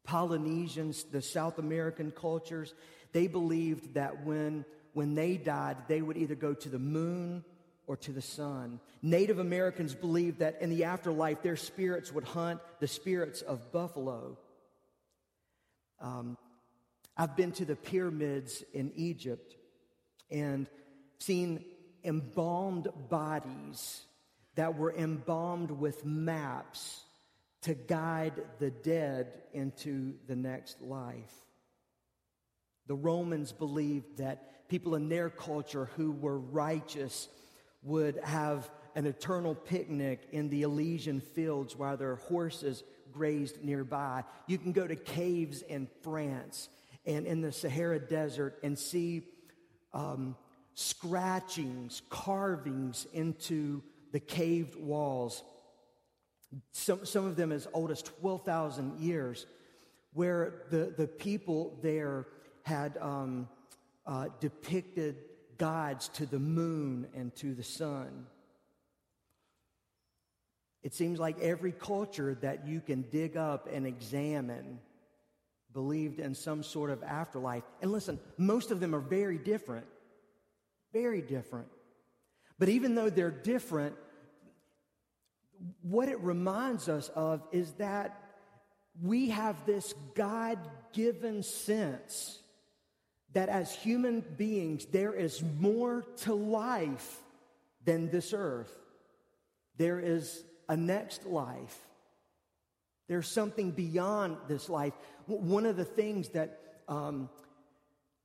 [SPEAKER 1] Polynesians, the South American cultures, they believed that when, when they died, they would either go to the moon or to the sun. Native Americans believed that in the afterlife, their spirits would hunt the spirits of buffalo. Um, I've been to the pyramids in Egypt and seen embalmed bodies that were embalmed with maps to guide the dead into the next life. The Romans believed that people in their culture who were righteous would have an eternal picnic in the Elysian fields while their horses grazed nearby. You can go to caves in France and in the Sahara Desert and see um, scratchings, carvings into the caved walls. Some, some of them as old as 12,000 years, where the, the people there had um, uh, depicted gods to the moon and to the sun. It seems like every culture that you can dig up and examine believed in some sort of afterlife. And listen, most of them are very different. Very different. But even though they're different, what it reminds us of is that we have this God given sense that as human beings, there is more to life than this earth. There is a next life. There's something beyond this life. One of the things that um,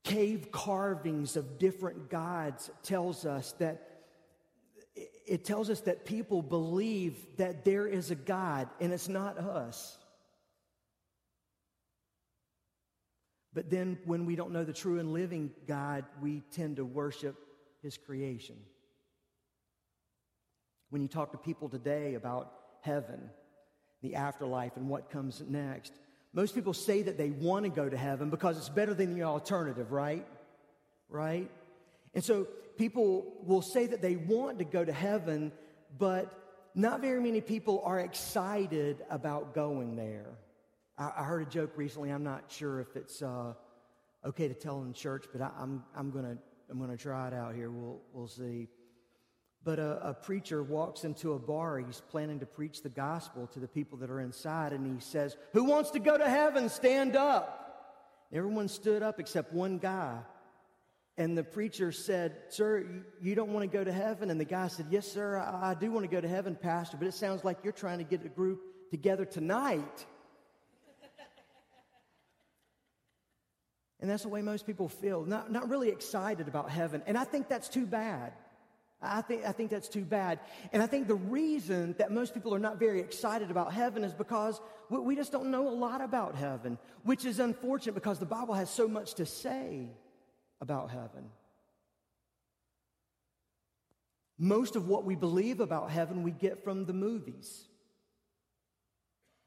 [SPEAKER 1] cave carvings of different gods tells us that it tells us that people believe that there is a God and it's not us. But then when we don't know the true and living God, we tend to worship his creation. When you talk to people today about heaven, the afterlife, and what comes next, most people say that they want to go to heaven because it's better than the alternative, right? Right? And so people will say that they want to go to heaven, but not very many people are excited about going there. I, I heard a joke recently. I'm not sure if it's uh, okay to tell in church, but I, I'm, I'm going to I'm gonna try it out here. We'll, we'll see. But a, a, preacher walks into a bar. He's planning to preach the gospel to the people that are inside, and he says, Who wants to go to heaven? Stand up. Everyone stood up except one guy. And the preacher said, Sir, you don't want to go to heaven? And the guy said, Yes, sir, I, do want to go to heaven, Pastor, but it sounds like you're trying to get a group together tonight. and that's the way most people feel, not, not really excited about heaven. And I think that's too bad. I think, I think that's too bad. And I think the reason that most people are not very excited about heaven is because we, we just don't know a lot about heaven, which is unfortunate because the Bible has so much to say about heaven. Most of what we believe about heaven we get from the movies.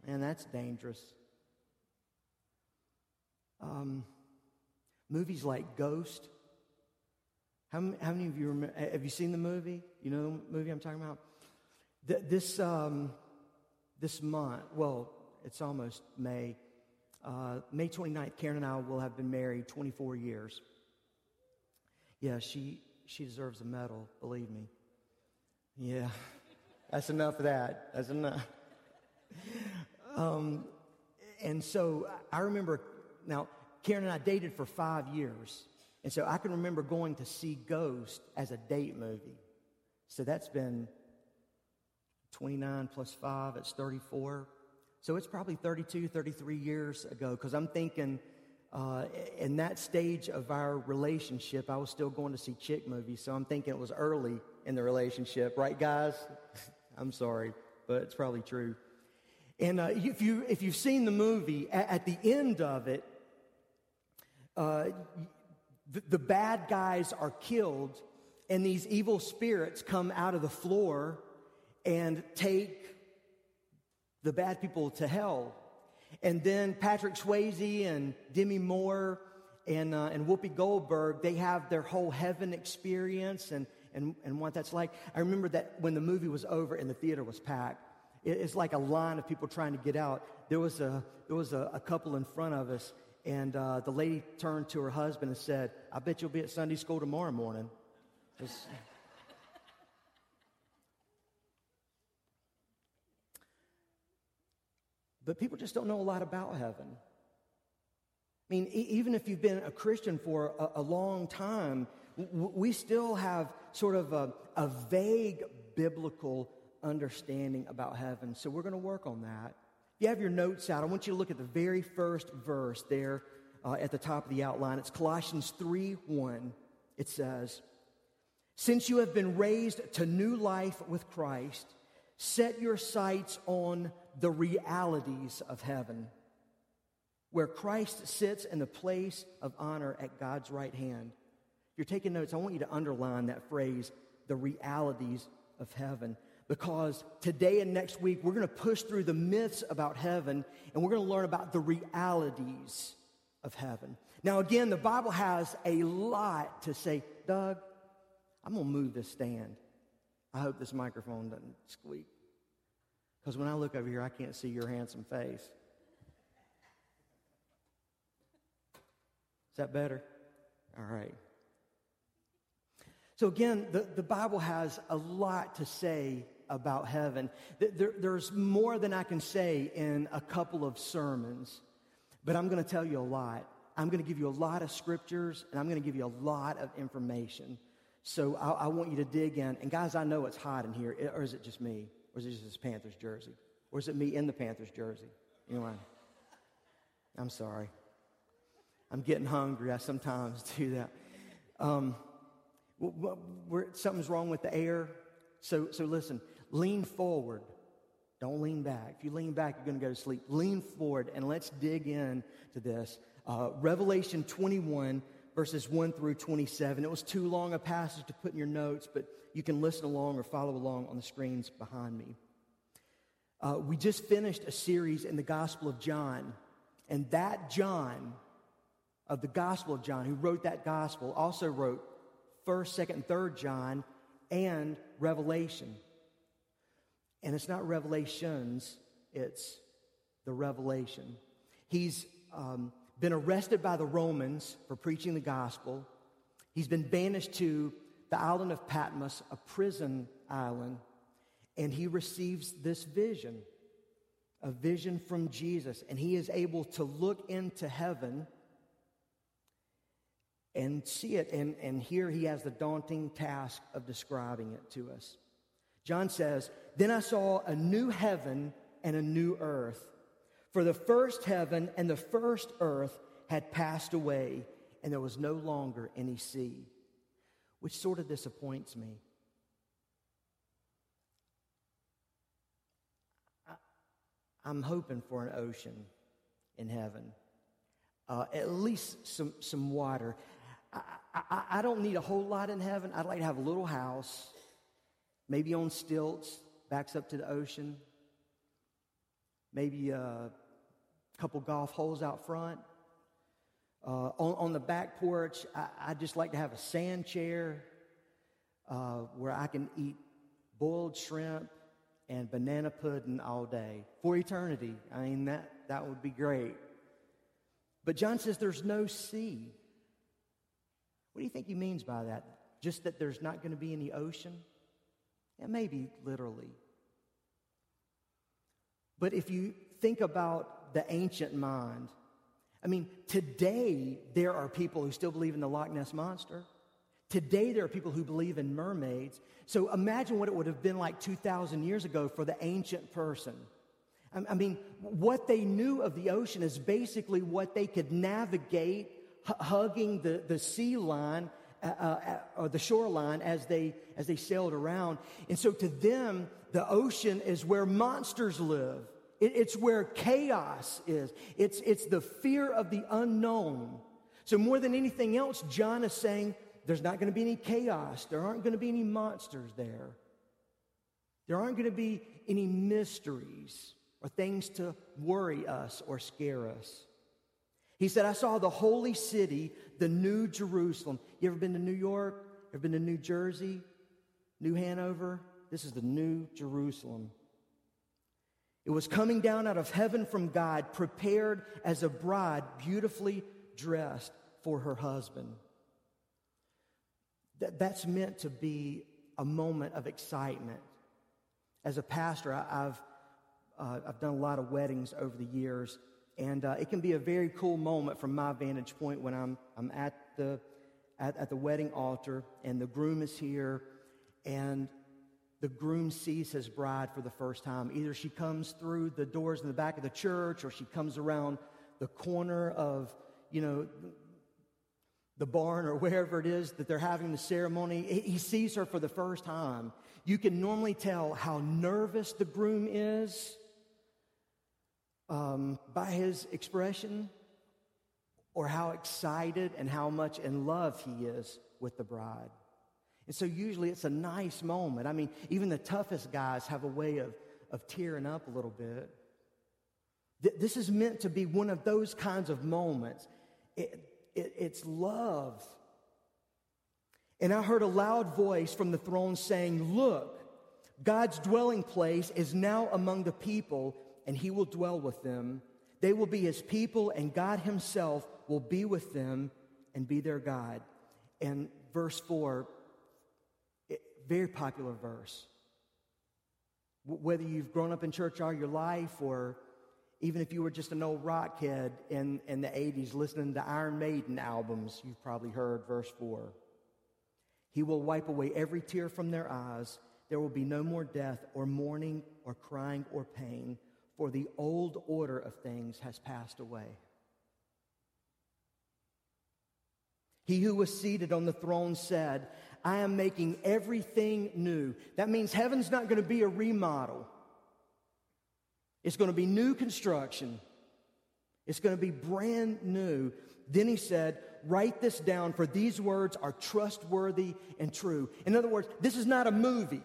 [SPEAKER 1] And that's dangerous. Um, movies like Ghost. How, how, many of you remember, have you seen the movie? You know the movie I'm talking about? This, um, this month, well, it's almost May. Uh, May 29th, Karen and I will have been married 24 years. Yeah, she, she deserves a medal, believe me. Yeah, that's enough of that. That's enough. Um, and so I remember, now, Karen and I dated for five years. And so I can remember going to see Ghost as a date movie. So that's been 29 plus 5, it's 34. So it's probably 32, 33 years ago because I'm thinking uh, in that stage of our relationship, I was still going to see chick movies, so I'm thinking it was early in the relationship, right, guys? I'm sorry, but it's probably true. And uh, if, you, if you've seen the movie, at, at the end of it, uh, the, the bad guys are killed, and these evil spirits come out of the floor and take the bad people to hell. And then Patrick Swayze and Demi Moore and, uh, and Whoopi Goldberg, they have their whole heaven experience and, and, and what that's like. I remember that when the movie was over and the theater was packed, it, it's like a line of people trying to get out. There was a, there was a, a couple in front of us, and uh, the lady turned to her husband and said, I bet you'll be at Sunday school tomorrow morning. Just, But people just don't know a lot about heaven. I mean, e- even if you've been a Christian for a, a long time, w- we still have sort of a, a vague biblical understanding about heaven. So we're going to work on that. If you have your notes out, I want you to look at the very first verse there uh, at the top of the outline. It's Colossians 3 1. It says, Since you have been raised to new life with Christ, set your sights on the realities of heaven, where Christ sits in the place of honor at God's right hand. You're taking notes, I want you to underline that phrase, the realities of heaven. Because today and next week, we're going to push through the myths about heaven and we're going to learn about the realities of heaven. Now, again, the Bible has a lot to say. Doug, I'm going to move this stand. I hope this microphone doesn't squeak. Because when I look over here, I can't see your handsome face. Is that better? All right. So, again, the, the Bible has a lot to say about heaven. There, there's more than I can say in a couple of sermons, but I'm going to tell you a lot. I'm going to give you a lot of scriptures, and I'm going to give you a lot of information. So, I, I want you to dig in. And, guys, I know it's hot in here, or is it just me? Or is it just this Panthers jersey? Or is it me in the Panthers jersey? Anyway, I'm sorry. I'm getting hungry. I sometimes do that. Um, something's wrong with the air. So, so listen, lean forward. Don't lean back. If you lean back, you're going to go to sleep. Lean forward and let's dig in to this. Uh, Revelation 21, verses 1 through 27. It was too long a passage to put in your notes, but you can listen along or follow along on the screens behind me. Uh, we just finished a series in the Gospel of John, and that John of the Gospel of John, who wrote that Gospel, also wrote 1st, 2nd, and 3rd John and Revelation. And it's not revelations, it's the revelation. He's um, been arrested by the Romans for preaching the gospel. He's been banished to the island of Patmos, a prison island, and he receives this vision a vision from Jesus. And he is able to look into heaven and see it. And, and here he has the daunting task of describing it to us. John says, Then I saw a new heaven and a new earth. For the first heaven and the first earth had passed away, and there was no longer any sea, which sort of disappoints me. I, am hoping for an ocean in heaven, uh, at least some, some water. I, I, I don't need a whole lot in heaven. I'd like to have a little house, maybe on stilts, backs up to the ocean, maybe a couple golf holes out front. Uh, on, on, the back porch, I, I, just like to have a sand chair uh, where I can eat boiled shrimp and banana pudding all day for eternity. I mean, that, that would be great. But John says there's no sea. What do you think he means by that? Just that there's not going to be any ocean? Yeah, maybe literally. But if you think about the ancient mind, I mean, today there are people who still believe in the Loch Ness Monster. Today there are people who believe in mermaids. So imagine what it would have been like 2,000 years ago for the ancient person. I mean, what they knew of the ocean is basically what they could navigate hugging the, the sea line uh, uh, or the shoreline as they, as they sailed around. And so to them, the ocean is where monsters live. It, it's where chaos is. It's, it's the fear of the unknown. So more than anything else, John is saying there's not going to be any chaos. There aren't going to be any monsters there. There aren't going to be any mysteries or things to worry us or scare us. He said, I saw the holy city, the new Jerusalem. You ever been to New York? Ever been to New Jersey? New Hanover? This is the new Jerusalem. It was coming down out of heaven from God, prepared as a bride, beautifully dressed for her husband. That, that's meant to be a moment of excitement. As a pastor, I, have uh, I've done a lot of weddings over the years, and uh, it can be a very cool moment from my vantage point when I'm, I'm at, the, at, at the wedding altar and the groom is here and the groom sees his bride for the first time. Either she comes through the doors in the back of the church or she comes around the corner of, you know, the barn or wherever it is that they're having the ceremony. He sees her for the first time. You can normally tell how nervous the groom is um, by his expression or how excited and how much in love he is with the bride. And so usually it's a nice moment. I mean, even the toughest guys have a way of, of tearing up a little bit. Th- this is meant to be one of those kinds of moments. It, it, it's love. And I heard a loud voice from the throne saying, Look, God's dwelling place is now among the people and he will dwell with them. They will be his people, and God himself will be with them and be their God. And verse 4, very popular verse. Whether you've grown up in church all your life, or even if you were just an old rock head in, in the 80s listening to Iron Maiden albums, you've probably heard verse 4. He will wipe away every tear from their eyes. There will be no more death, or mourning, or crying, or pain for the old order of things has passed away. He who was seated on the throne said, I am making everything new. That means heaven's not going to be a remodel. It's going to be new construction. It's going to be brand new. Then he said, Write this down, for these words are trustworthy and true. In other words, this is not a movie.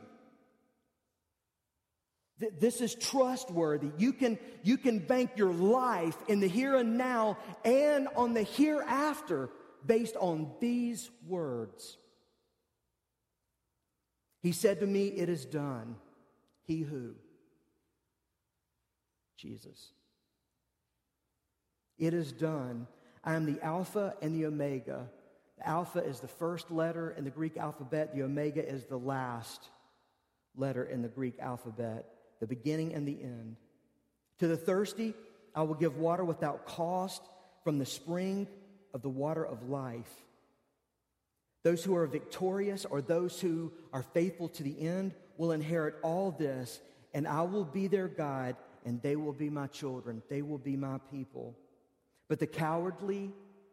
[SPEAKER 1] This is trustworthy. You can, you can bank your life in the here and now and on the hereafter based on these words. He said to me, It is done. He who? Jesus. It is done. I am the Alpha and the Omega. The Alpha is the first letter in the Greek alphabet, the Omega is the last letter in the Greek alphabet, the beginning and the end. To the thirsty, I will give water without cost from the spring of the water of life. Those who are victorious or those who are faithful to the end will inherit all this, and I will be their God, and they will be my children. They will be my people. But the cowardly,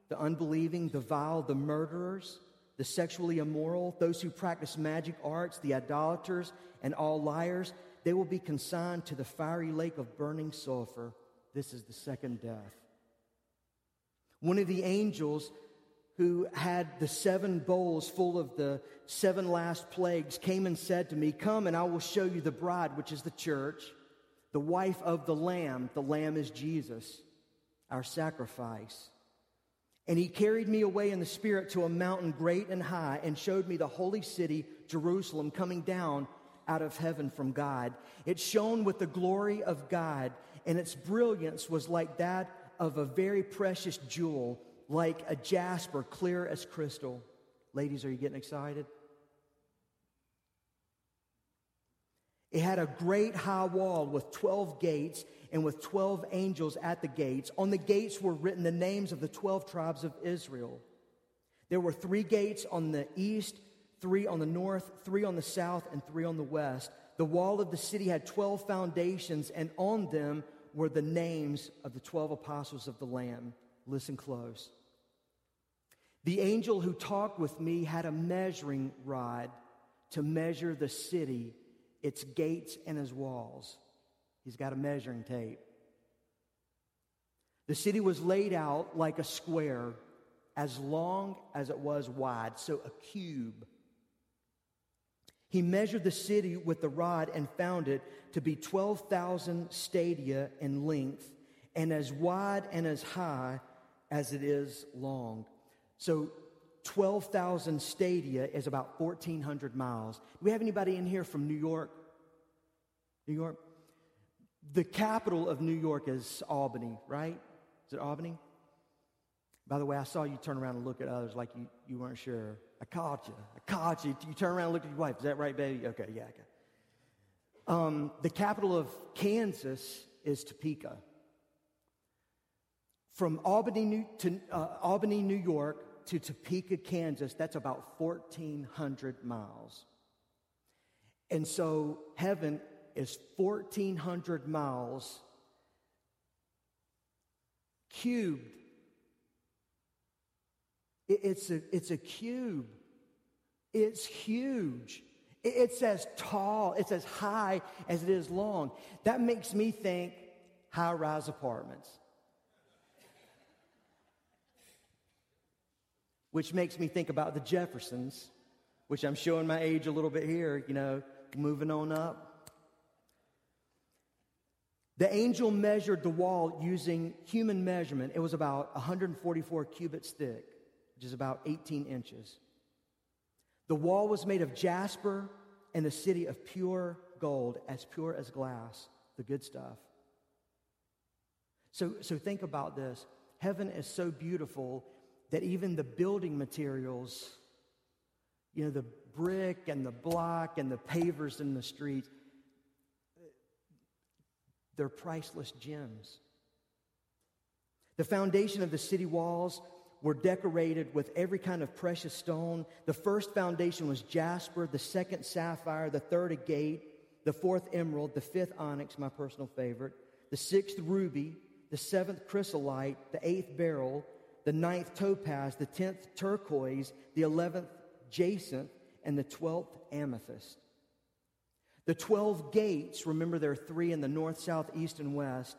[SPEAKER 1] the unbelieving, the vile, the murderers, the sexually immoral, those who practice magic arts, the idolaters, and all liars, they will be consigned to the fiery lake of burning sulfur. This is the second death. One of the angels who had the seven bowls full of the seven last plagues, came and said to me, Come and I will show you the bride, which is the church, the wife of the Lamb. The Lamb is Jesus, our sacrifice. And he carried me away in the Spirit to a mountain great and high and showed me the holy city, Jerusalem, coming down out of heaven from God. It shone with the glory of God, and its brilliance was like that of a very precious jewel like a jasper, clear as crystal. Ladies, are you getting excited? It had a great high wall with 12 gates and with 12 angels at the gates. On the gates were written the names of the 12 tribes of Israel. There were three gates on the east, three on the north, three on the south, and three on the west. The wall of the city had 12 foundations, and on them were the names of the 12 apostles of the Lamb. Listen close. The angel who talked with me had a measuring rod to measure the city, its gates, and its walls. He's got a measuring tape. The city was laid out like a square, as long as it was wide, so a cube. He measured the city with the rod and found it to be 12,000 stadia in length and as wide and as high as it is long. So 12,000 stadia is about 1,400 miles. Do we have anybody in here from New York? New York? The capital of New York is Albany, right? Is it Albany? By the way, I saw you turn around and look at others like you, you weren't sure. I caught you. I caught you. You turn around and look at your wife. Is that right, baby? Okay, yeah, okay. Um, the capital of Kansas is Topeka. From Albany, New, to, uh, Albany, New York to Topeka, Kansas, that's about 1,400 miles. And so heaven is 1,400 miles cubed. It's a, it's a cube. It's huge. It's as tall, it's as high as it is long. That makes me think high rise apartments. Which makes me think about the Jeffersons, which I'm showing my age a little bit here, you know, moving on up. The angel measured the wall using human measurement. It was about 144 cubits thick, which is about 18 inches. The wall was made of jasper and the city of pure gold, as pure as glass, the good stuff. So, so think about this. Heaven is so beautiful that even the building materials, you know, the brick and the block and the pavers in the street, they're priceless gems. The foundation of the city walls were decorated with every kind of precious stone. The first foundation was jasper, the second sapphire, the third agate, the fourth emerald, the fifth onyx, my personal favorite, the sixth ruby, the seventh chrysolite, the eighth beryl, the ninth topaz, the tenth turquoise, the eleventh jacinth, and the twelfth amethyst. The twelve gates, remember there are three in the north, south, east, and west,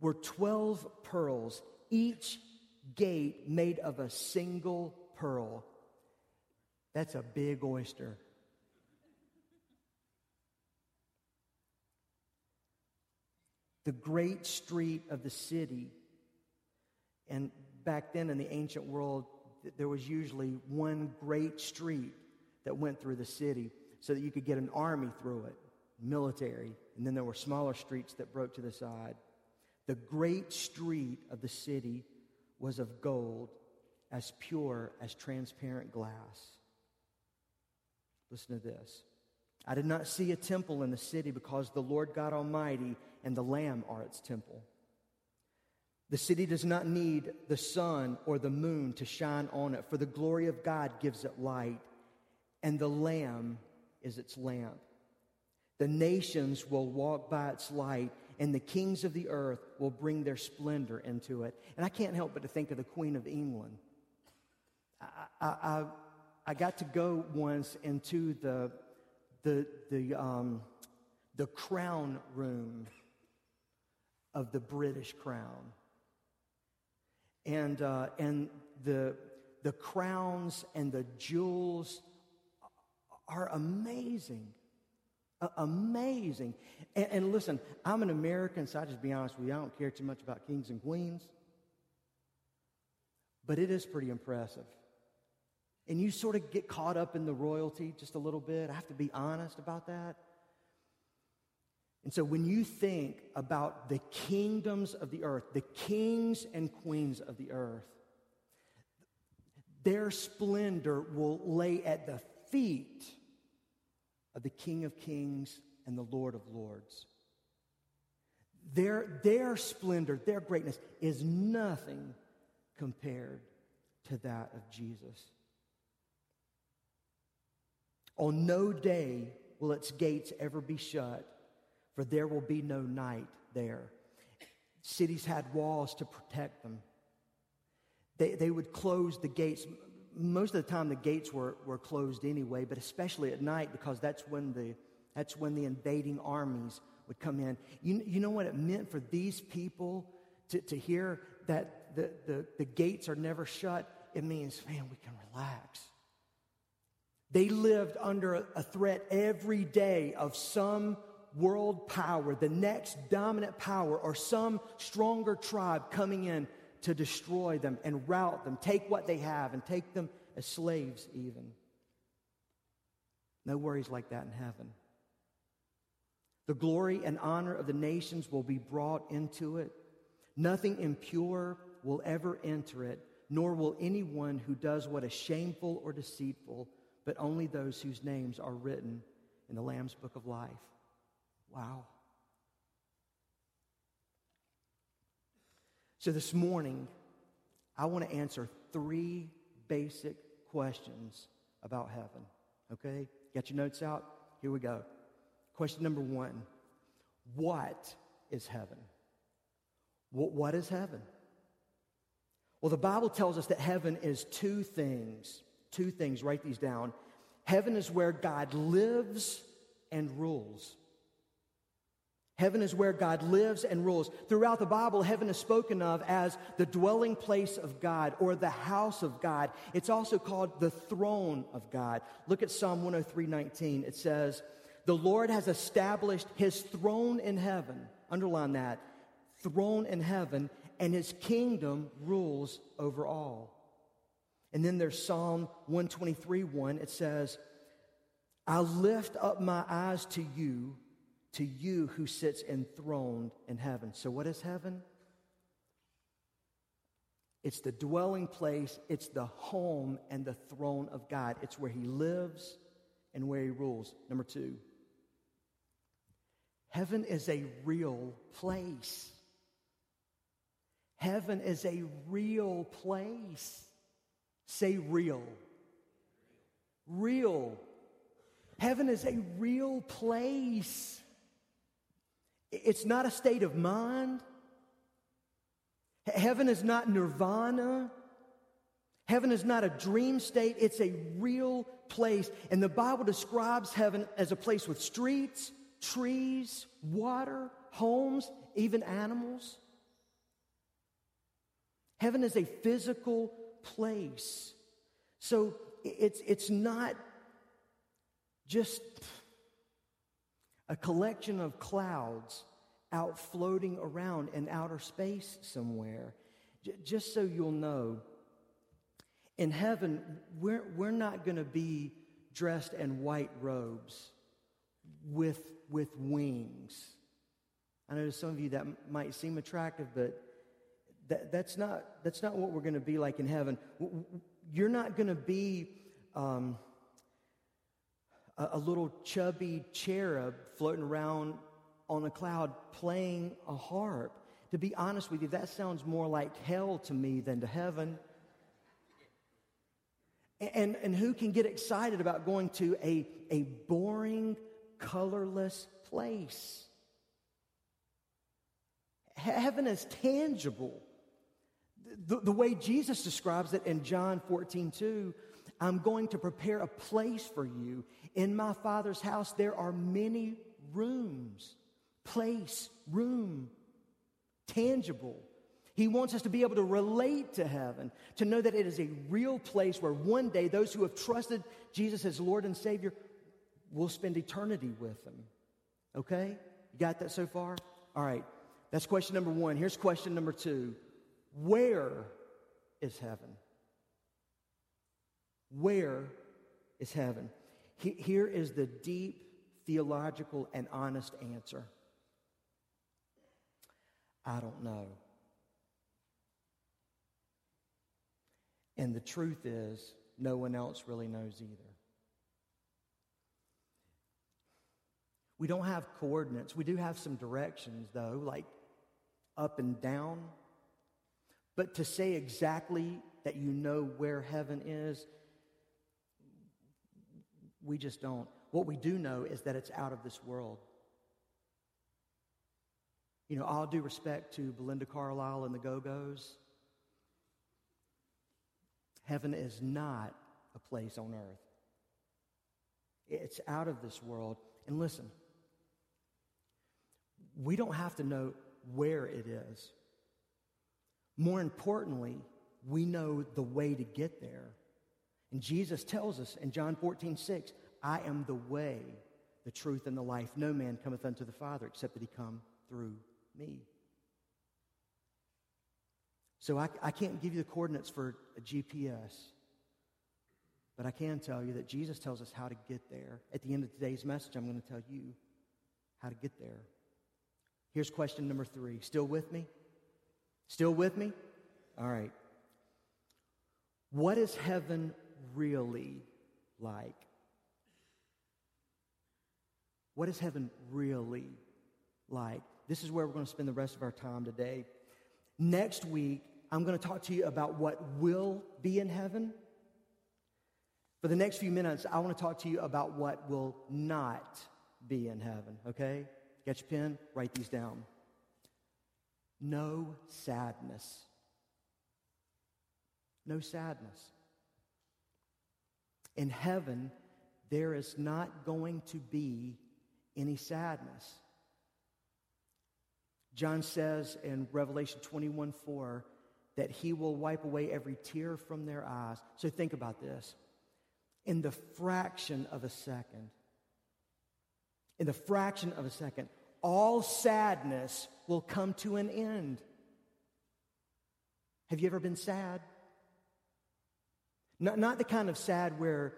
[SPEAKER 1] were twelve pearls, each gate made of a single pearl. That's a big oyster. The great street of the city, and back then in the ancient world, there was usually one great street that went through the city so that you could get an army through it, military, and then there were smaller streets that broke to the side. The great street of the city was of gold, as pure as transparent glass. Listen to this. I did not see a temple in the city because the Lord God Almighty and the Lamb are its temple. The city does not need the sun or the moon to shine on it, for the glory of God gives it light, and the Lamb is its lamp. The nations will walk by its light, and the kings of the earth will bring their splendor into it. And I can't help but to think of the Queen of England. I, I, I, got to go once into the, the, the, um, the crown room of the British crown. And, uh, and the, the crowns and the jewels are amazing. Amazing. And, and, listen, I'm an American, so I just be honest with you, I don't care too much about kings and queens. But it is pretty impressive. And you sort of get caught up in the royalty just a little bit. I have to be honest about that. And so when you think about the kingdoms of the earth, the kings and queens of the earth, their splendor will lay at the feet of the King of Kings and the Lord of Lords. Their, their splendor, their greatness is nothing compared to that of Jesus. On no day will its gates ever be shut, for there will be no night there. Cities had walls to protect them. They, they would close the gates most of the time the gates were, were closed anyway, but especially at night because that's when the, that's when the invading armies would come in. You, you know what it meant for these people to, to hear that the, the, the gates are never shut? It means, man, we can relax. They lived under a, a threat every day of some world power, the next dominant power, or some stronger tribe coming in to destroy them and rout them, take what they have and take them as slaves, even. No worries like that in heaven. The glory and honor of the nations will be brought into it. Nothing impure will ever enter it, nor will anyone who does what is shameful or deceitful, but only those whose names are written in the Lamb's book of life. Wow. So this morning, I want to answer three basic questions about heaven. Okay? Got your notes out? Here we go. Question number one What is heaven? What is heaven? Well, the Bible tells us that heaven is two things. Two things, write these down. Heaven is where God lives and rules. Heaven is where God lives and rules. Throughout the Bible, heaven is spoken of as the dwelling place of God or the house of God. It's also called the throne of God. Look at Psalm 103 19. It says, The Lord has established his throne in heaven. Underline that throne in heaven, and his kingdom rules over all. And then there's Psalm 123 1. It says, I lift up my eyes to you to you who sits enthroned in heaven. So, what is heaven? It's the dwelling place, it's the home and the throne of God. It's where He lives and where He rules. Number two, heaven is a real place. Heaven is a real place. Say real. Real. Heaven is a real place. It's not a state of mind. Heaven is not nirvana. Heaven is not a dream state, it's a real place. And the Bible describes heaven as a place with streets, trees, water, homes, even animals. Heaven is a physical place. So it's, it's not just a collection of clouds out floating around in outer space somewhere. J- just so you'll know, in heaven, we're, we're not going to be dressed in white robes with, with wings. I know to some of you that might seem attractive, but that, that's, not, that's not what we're going to be like in heaven. You're not going to be um, a, a little chubby cherub floating around on a cloud playing a harp. To be honest with you, that sounds more like hell to me than to heaven. And, and who can get excited about going to a, a boring, colorless place? Heaven is tangible. The, the way Jesus describes it in John 14, 2, I'm going to prepare a place for you. In my Father's house, there are many rooms. Place, room, tangible. He wants us to be able to relate to heaven, to know that it is a real place where one day those who have trusted Jesus as Lord and Savior will spend eternity with Him. Okay? You got that so far? All right. That's question number one. Here's question number two Where is heaven? Where is heaven? Here is the deep theological and honest answer I don't know. And the truth is, no one else really knows either. We don't have coordinates. We do have some directions, though, like up and down. But to say exactly that you know where heaven is, we just don't. What we do know is that it's out of this world. You know, all due respect to Belinda Carlisle and the Go Go's, heaven is not a place on earth, it's out of this world. And listen, we don't have to know where it is. More importantly, we know the way to get there. And Jesus tells us in John 14, 6, I am the way, the truth, and the life. No man cometh unto the Father except that he come through me. So I, I can't give you the coordinates for a GPS, but I can tell you that Jesus tells us how to get there. At the end of today's message, I'm going to tell you how to get there. Here's question number three. Still with me? Still with me? All right. What is heaven really like? What is heaven really like? This is where we're going to spend the rest of our time today. Next week, I'm going to talk to you about what will be in heaven. For the next few minutes, I want to talk to you about what will not be in heaven, okay? Get your pen, write these down. No sadness. No sadness. In heaven, there is not going to be any sadness. John says in Revelation 21 4 that he will wipe away every tear from their eyes. So think about this. In the fraction of a second, in the fraction of a second, all sadness will come to an end. Have you ever been sad? Not, not the kind of sad where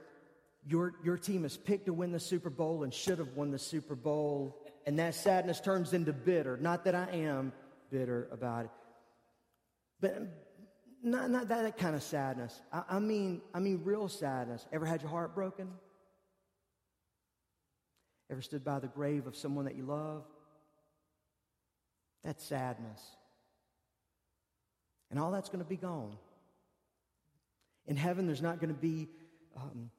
[SPEAKER 1] your, your team is picked to win the Super Bowl and should have won the Super Bowl, and that sadness turns into bitter. Not that I am bitter about it, but not, not that kind of sadness. I, I mean, I mean real sadness. Ever had your heart broken? Ever stood by the grave of someone that you love? That's sadness. And all that's going to be gone. In heaven, there's not going to be um,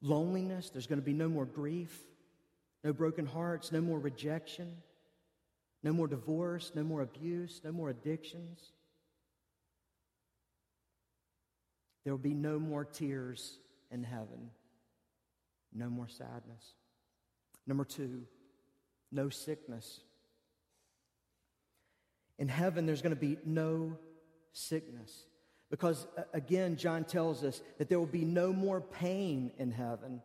[SPEAKER 1] loneliness, there's going to be no more grief, no broken hearts, no more rejection, no more divorce, no more abuse, no more addictions. There will be no more tears in heaven, no more sadness. Number two, no sickness. In heaven, there's going to be no sickness. Because again, John tells us that there will be no more pain in heaven.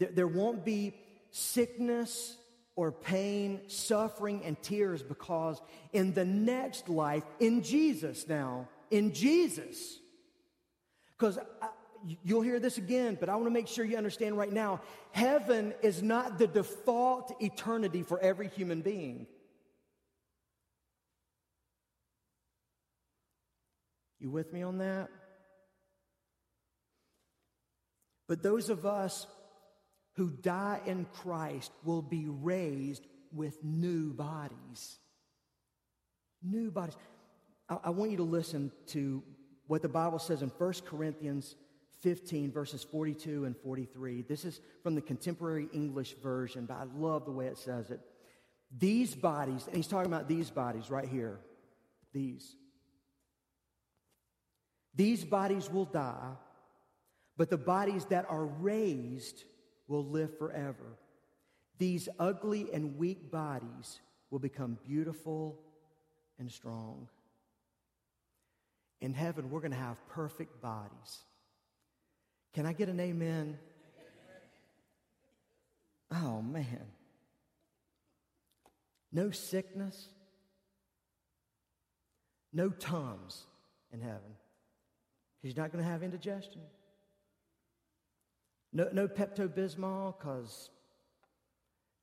[SPEAKER 1] There, won't be sickness or pain, suffering, and tears because in the next life, in Jesus now, in Jesus, because uh, you'll hear this again, but I want to make sure you understand right now heaven is not the default eternity for every human being. You with me on that? But those of us who die in Christ will be raised with new bodies. New bodies. I, I, want you to listen to what the Bible says in 1 Corinthians 15, verses 42 and 43. This is from the contemporary English version, but I love the way it says it. These bodies, and he's talking about these bodies right here, these. These bodies will die, but the bodies that are raised will live forever. These ugly and weak bodies will become beautiful and strong. In heaven, we're going to have perfect bodies. Can I get an amen? Oh, man. No sickness, no Tums in heaven. He's not going to have indigestion. No, no Pepto Bismol, because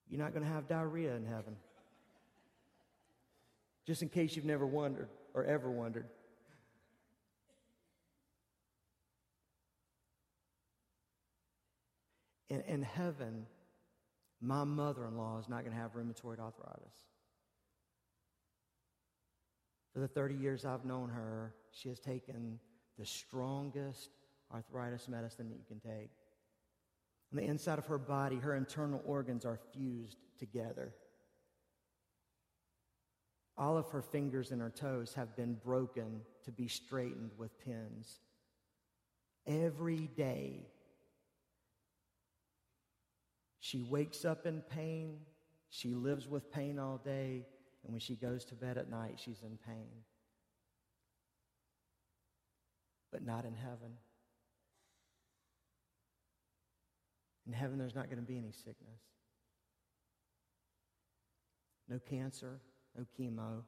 [SPEAKER 1] you're not going to have diarrhea in heaven. Just in case you've never wondered or ever wondered. In, in heaven, my mother in law is not going to have rheumatoid arthritis. For the 30 years I've known her, she has taken the strongest arthritis medicine that you can take. On the inside of her body, her internal organs are fused together. All of her fingers and her toes have been broken to be straightened with pins. Every day, she wakes up in pain. She lives with pain all day. And when she goes to bed at night, she's in pain but not in heaven. In heaven, there's not going to be any sickness, no cancer, no chemo.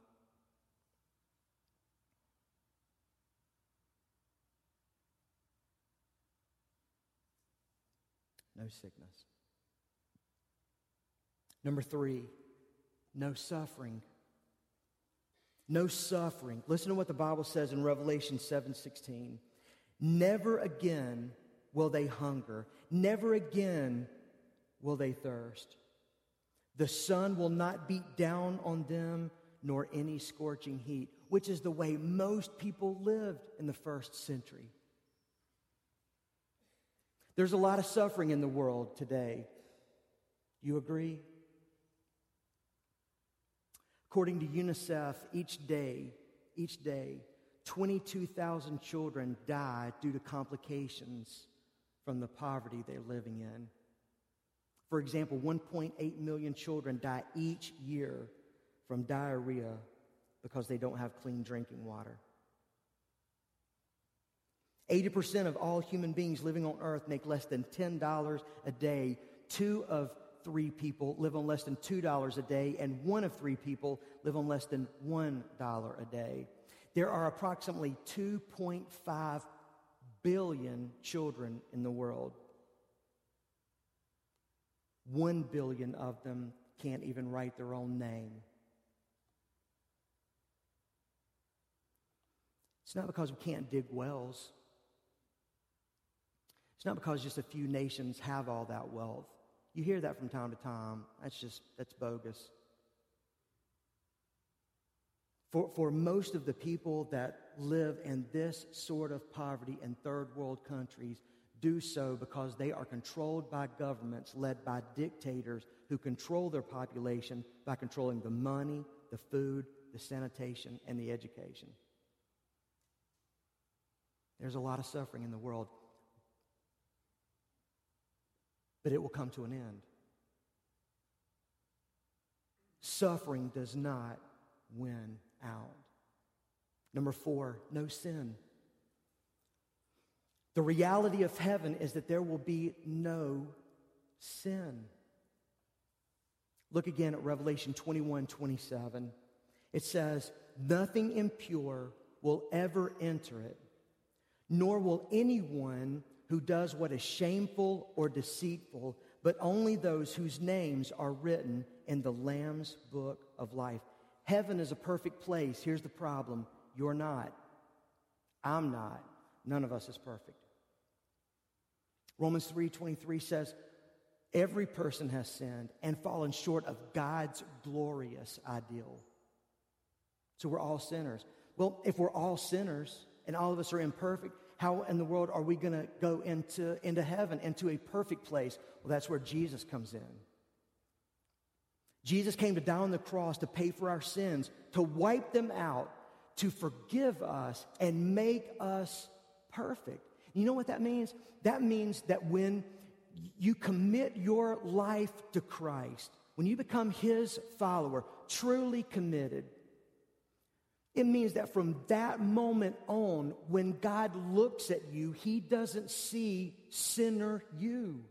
[SPEAKER 1] No sickness. Number three, no suffering no suffering. Listen to what the Bible says in Revelation 7:16. Never again will they hunger. Never again will they thirst. The sun will not beat down on them nor any scorching heat, which is the way most people lived in the first century. There's a lot of suffering in the world today. You agree? According to UNICEF, each day, each day, 22,000 children die due to complications from the poverty they're living in. For example, 1.8 million children die each year from diarrhea because they don't have clean drinking water. 80% of all human beings living on earth make less than $10 a day. Two of three people live on less than $2 a day, and one of three people live on less than $1 a day. There are approximately 2.5 billion children in the world. One billion of them can't even write their own name. It's not because we can't dig wells. It's not because just a few nations have all that wealth. You hear that from time to time. That's just, that's bogus. For, for most of the people that live in this sort of poverty in third world countries, do so because they are controlled by governments led by dictators who control their population by controlling the money, the food, the sanitation, and the education. There's a lot of suffering in the world but it will come to an end. Suffering does not win out. Number four, no sin. The reality of heaven is that there will be no sin. Look again at Revelation 21 27. It says, Nothing impure will ever enter it, nor will anyone who does what is shameful or deceitful, but only those whose names are written in the Lamb's book of life. Heaven is a perfect place. Here's the problem you're not. I'm not. None of us is perfect. Romans 3:23 says every person has sinned and fallen short of God's glorious ideal. So we're all sinners. Well, if we're all sinners and all of us are imperfect, how in the world are we going to go into, into heaven, into a perfect place? Well, that's where Jesus comes in. Jesus came to die on the cross to pay for our sins, to wipe them out, to forgive us, and make us perfect. You know what that means? That means that when you commit your life to Christ, when you become His follower, truly committed, it means that from that moment on, when God looks at you, He doesn't see sinner you.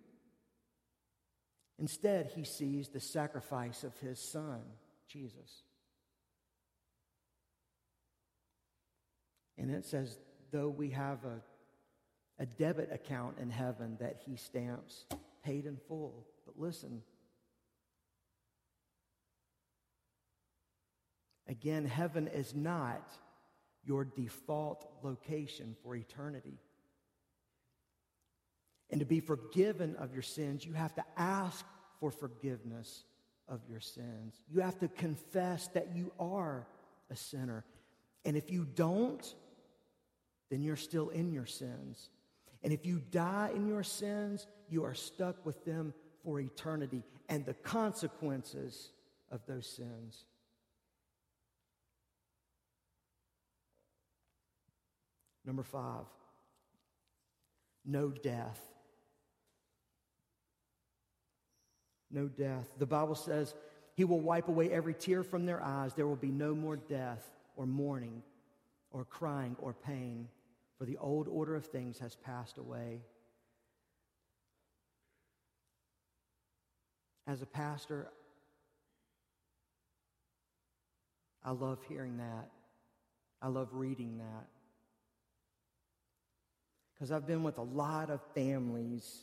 [SPEAKER 1] Instead, He sees the sacrifice of His Son, Jesus. And it says, though we have a a debit account in heaven that he stamps paid in full. But listen, again, heaven is not your default location for eternity. And to be forgiven of your sins, you have to ask for forgiveness of your sins. You have to confess that you are a sinner. And if you don't, then you're still in your sins. And if you die in your sins, you are stuck with them for eternity and the consequences of those sins. Number five, no death. No death. The Bible says he will wipe away every tear from their eyes. There will be no more death or mourning or crying or pain for the old order of things has passed away. As a pastor, I love hearing that. I love reading that. Because I've been with a lot of families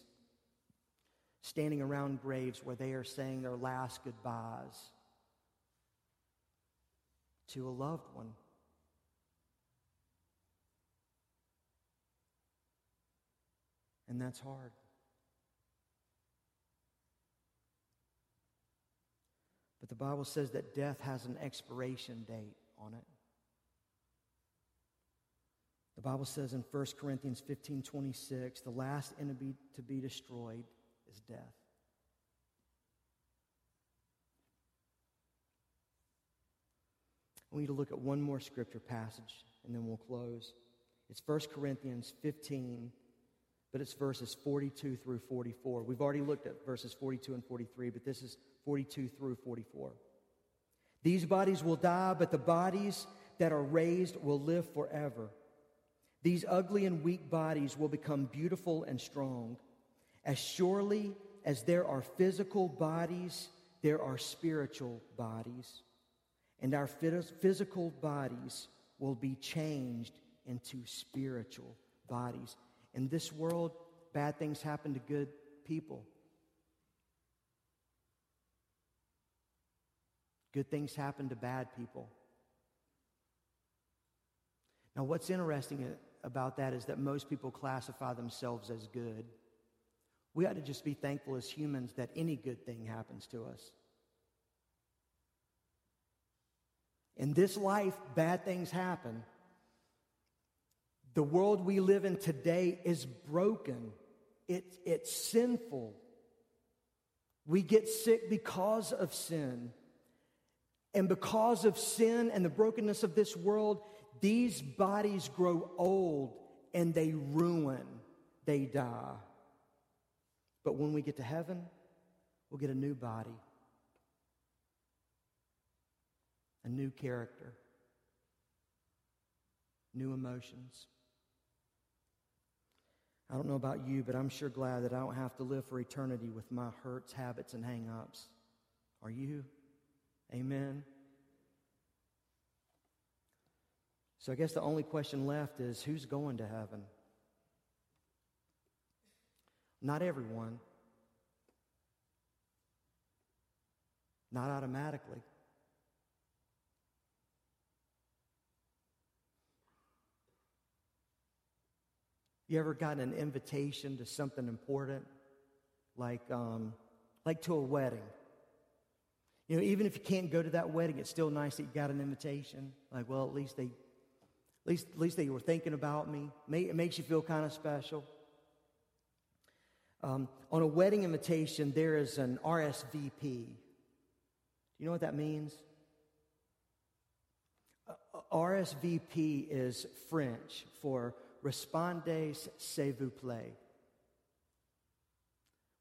[SPEAKER 1] standing around graves where they are saying their last goodbyes to a loved one. And that's hard. But the Bible says that death has an expiration date on it. The Bible says in 1 Corinthians 15 26, the last enemy to be destroyed is death. We need to look at one more scripture passage and then we'll close. It's 1 Corinthians 15 but it's verses 42 through 44. We've already looked at verses 42 and 43, but this is 42 through 44. These bodies will die, but the bodies that are raised will live forever. These ugly and weak bodies will become beautiful and strong. As surely as there are physical bodies, there are spiritual bodies. And our physical bodies will be changed into spiritual bodies. In this world, bad things happen to good people. Good things happen to bad people. Now, what's interesting about that is that most people classify themselves as good. We ought to just be thankful as humans that any good thing happens to us. In this life, bad things happen. The world we live in today is broken, it, it's sinful. We get sick because of sin. And because of sin and the brokenness of this world, these bodies grow old and they ruin, they die. But when we get to heaven, we'll get a new body, a new character, new emotions. I don't know about you, but I'm sure glad that I don't have to live for eternity with my hurts, habits, and hang ups. Are you? Amen. So I guess the only question left is who's going to heaven? Not everyone. Not automatically. You ever gotten an invitation to something important, like, um, like to a wedding? You know, even if you can't go to that wedding, it's still nice that you got an invitation. Like, well, at least they, at least, at least they were thinking about me. It makes you feel kind of special. Um, on a wedding invitation, there is an RSVP. Do you know what that means? RSVP is French for Respondez s'il vous plaît,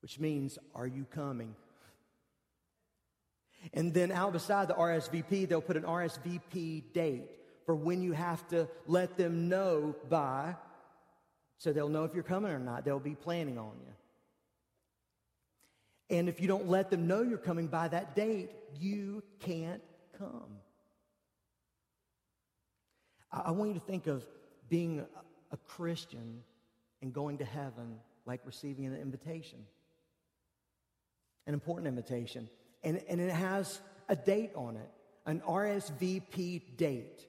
[SPEAKER 1] which means, Are you coming? And then out beside the RSVP, they'll put an RSVP date for when you have to let them know by, so they'll know if you're coming or not. They'll be planning on you. And if you don't let them know you're coming by that date, you can't come. I, want you to think of being a Christian and going to heaven like receiving an invitation, an important invitation. And, and it has a date on it, an RSVP date.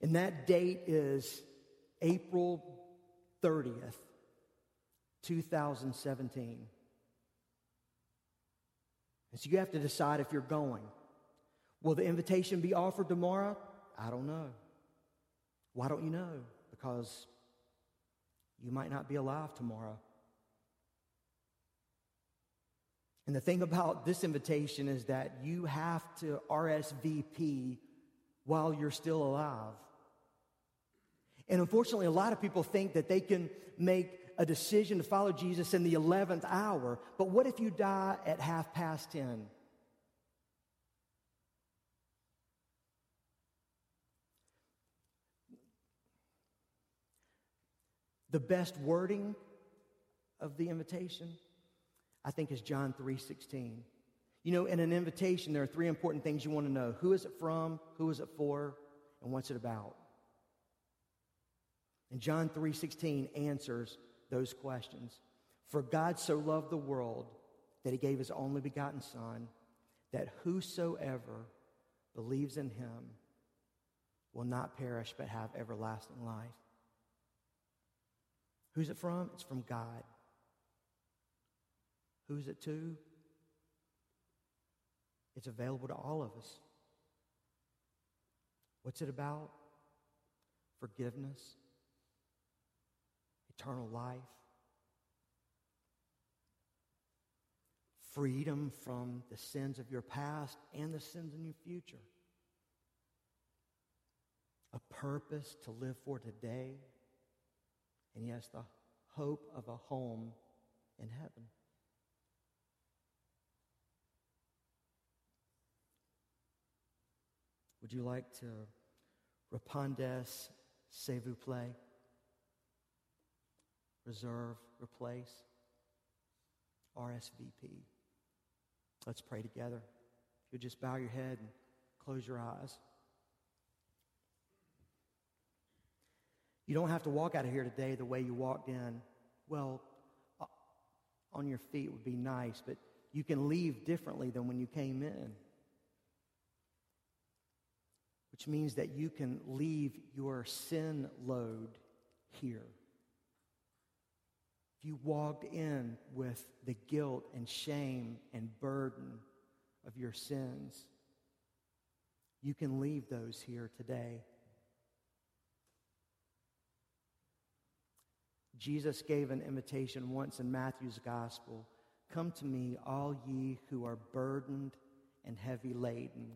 [SPEAKER 1] And that date is April 30th, 2017. And so you have to decide if you're going. Will the invitation be offered tomorrow? I don't know. Why don't you know? Because you might not be alive tomorrow. And the thing about this invitation is that you have to RSVP while you're still alive. And unfortunately, a lot of people think that they can make a decision to follow Jesus in the 11th hour. But what if you die at half past 10? The best wording of the invitation, I think, is John 3:16. You know, in an invitation, there are three important things you want to know. Who is it from? Who is it for? And what's it about? And John 3:16 answers those questions. For God so loved the world that he gave his only begotten son that whosoever believes in him will not perish but have everlasting life. Who's it from? It's from God. Who's it to? It's available to all of us. What's it about? Forgiveness, eternal life, freedom from the sins of your past and the sins in your future, a purpose to live for today and has the hope of a home in heaven. Would you like to repondes, s'il vous plaît? Reserve, replace, RSVP. Let's pray together. If you'll just bow your head and close your eyes. You don't have to walk out of here today the way you walked in. Well, uh, on your feet would be nice, but you can leave differently than when you came in. Which means that you can leave your sin load here. If you walked in with the guilt and shame and burden of your sins, you can leave those here today. Jesus gave an invitation once in Matthew's gospel Come to me, all ye who are burdened and heavy laden,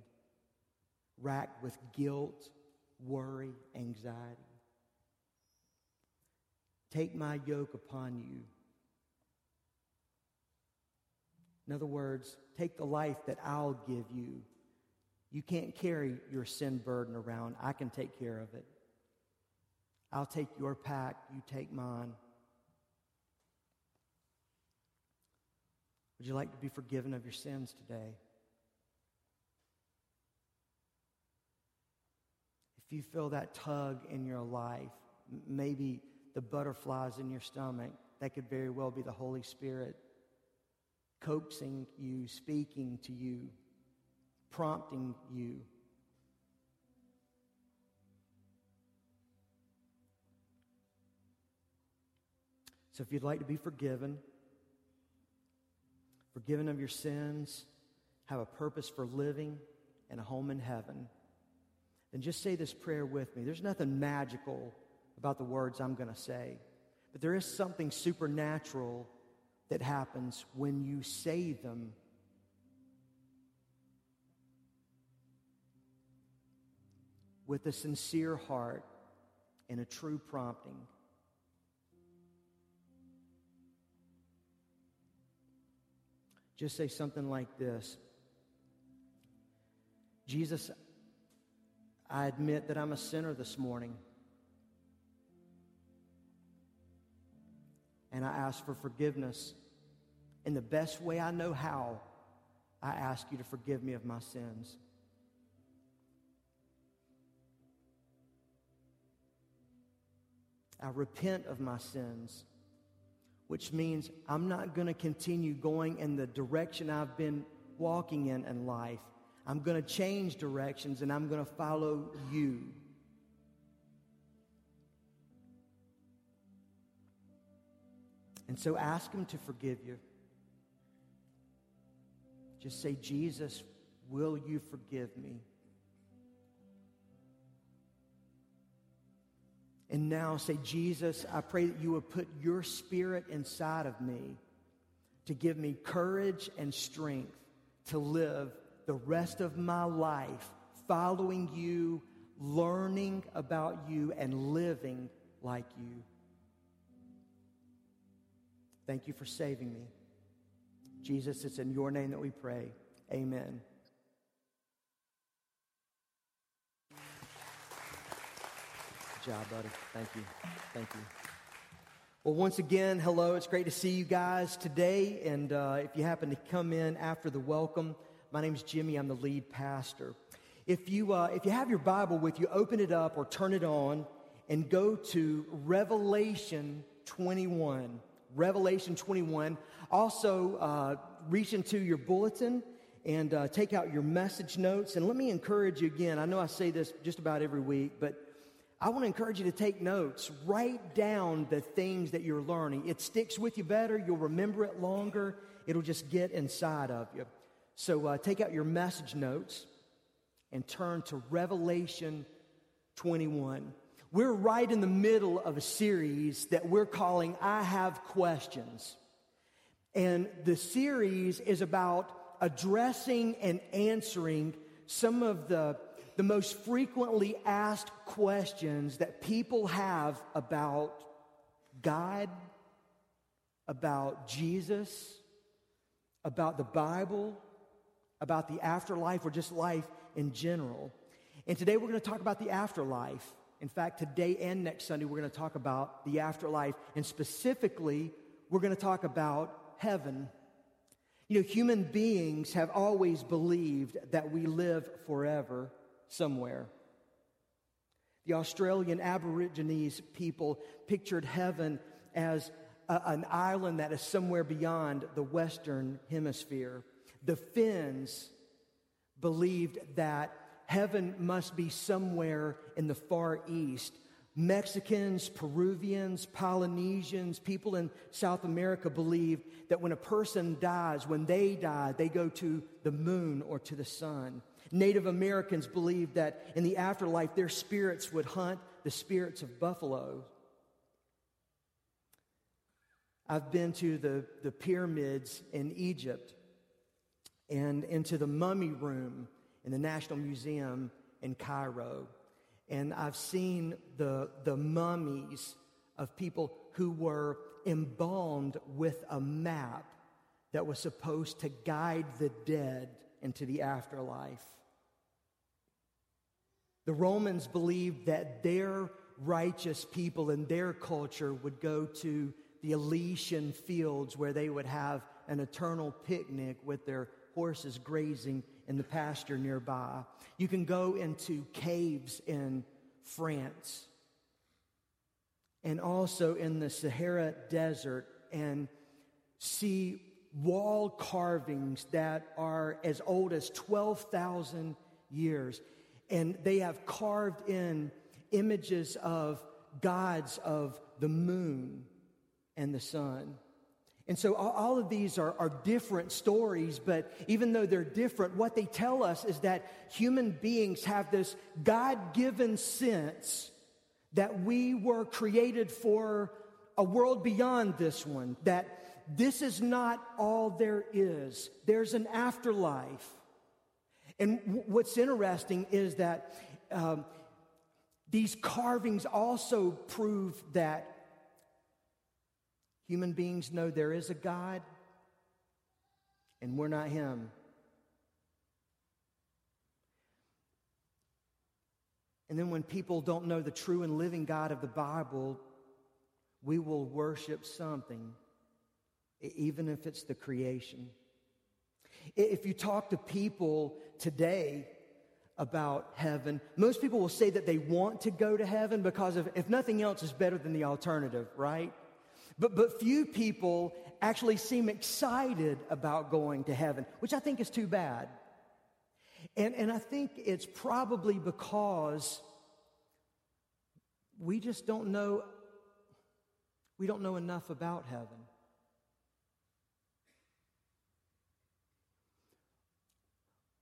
[SPEAKER 1] racked with guilt, worry, anxiety. Take my yoke upon you. In other words, take the life that I'll give you. You can't carry your sin burden around. I can take care of it. I'll take your pack, you take mine. Would you like to be forgiven of your sins today? If you feel that tug in your life, maybe the butterflies in your stomach, that could very well be the Holy Spirit coaxing you, speaking to you, prompting you. So if you'd like to be forgiven, forgiven of your sins, have a purpose for living, and a home in heaven, then just say this prayer with me. There's nothing magical about the words I'm going to say, but there is something supernatural that happens when you say them. With a sincere heart and a true prompting. Just say something like this Jesus, I admit that I'm a sinner this morning. And I ask for forgiveness. In the best way I know how, I ask you to forgive me of my sins. I repent of my sins, which means I'm not going to continue going in the direction I've been walking in in life. I'm going to change directions and I'm going to follow you. And so ask Him to forgive you. Just say, Jesus, will you forgive me? And now say, Jesus, I pray that you would put your spirit inside of me to give me courage and strength to live the rest of my life following you, learning about you, and living like you. Thank you for saving me. Jesus, it's in your name that we pray. Amen. Good job, buddy. Thank you. Thank you. Well, once again, hello. It's great to see you guys today. And uh, if you happen to come in after the welcome, my name is Jimmy. I'm the lead pastor. If you, uh, if you have your Bible with you, open it up or turn it on and go to Revelation 21. Revelation 21. Also, uh, reach into your bulletin and uh, take out your message notes. And let me encourage you again. I know I say this just about every week, but I want to encourage you to take notes. Write down the things that you're learning. It sticks with you better. You'll remember it longer. It'll just get inside of you. So uh, take out your message notes and turn to Revelation 21. We're right in the middle of a series that we're calling I Have Questions. And the series is about addressing and answering some of the, the most frequently asked questions that people have about God, about Jesus, about the Bible, about the afterlife, or just life in general. And today we're going to talk about the afterlife. In fact, today and next Sunday, we're going to talk about the afterlife. And specifically, we're going to talk about heaven. You know, human beings have always believed that we live forever somewhere. The Australian Aborigines people pictured heaven as a, an island that is somewhere beyond the Western Hemisphere. The Finns believed that heaven must be somewhere in the Far East. Mexicans, Peruvians, Polynesians, people in South America believe that when a person dies, when they die, they go to the moon or to the sun. Native Americans believe that in the afterlife, their spirits would hunt the spirits of buffalo. I've been to the, the pyramids in Egypt and into the mummy room in the National Museum in Cairo. And I've seen the, the mummies of people who were embalmed with a map that was supposed to guide the dead into the afterlife. The Romans believed that their righteous people in their culture would go to the Elysian fields where they would have an eternal picnic with their horses grazing in the pasture nearby. You can go into caves in France and also in the Sahara Desert and see wall carvings that are as old as 12,000 years. And they have carved in images of gods of the moon and the sun. And so all of these are, are different stories, but even though they're different, what they tell us is that human beings have this God given sense that we were created for a world beyond this one, that this is not all there is. There's an afterlife. And w- what's interesting is that um, these carvings also prove that Human beings know there is a God, and we're not Him. And then when people don't know the true and living God of the Bible, we will worship something, even if it's the creation. If you talk to people today about heaven, most people will say that they want to go to heaven because of, if nothing else is better than the alternative, right? But, but few people actually seem excited about going to heaven, which I think is too bad. And, and I think it's probably because we just don't know, we don't know enough about heaven.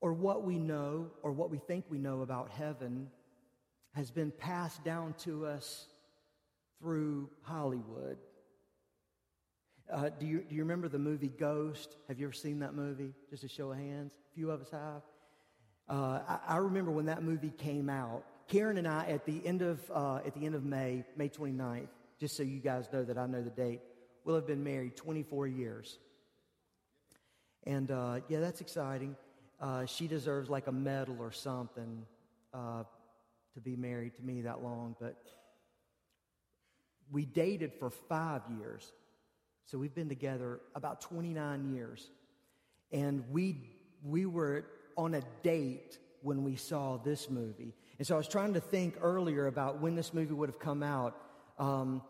[SPEAKER 1] Or what we know, or what we think we know about heaven, has been passed down to us through Hollywood. Uh, do, you, do you remember the movie Ghost? Have you ever seen that movie? Just a show of hands. A few of us have. Uh, I, I, remember when that movie came out. Karen and I, at the end of, uh, at the end of May, May 29th, just so you guys know that I know the date, we'll have been married 24 years. And uh, yeah, that's exciting. Uh, she deserves like a medal or something uh, to be married to me that long. But we dated for five years. So we've been together about 29 years. And we, we were on a date when we saw this movie. And so I was trying to think earlier about when this movie would have come out. Um,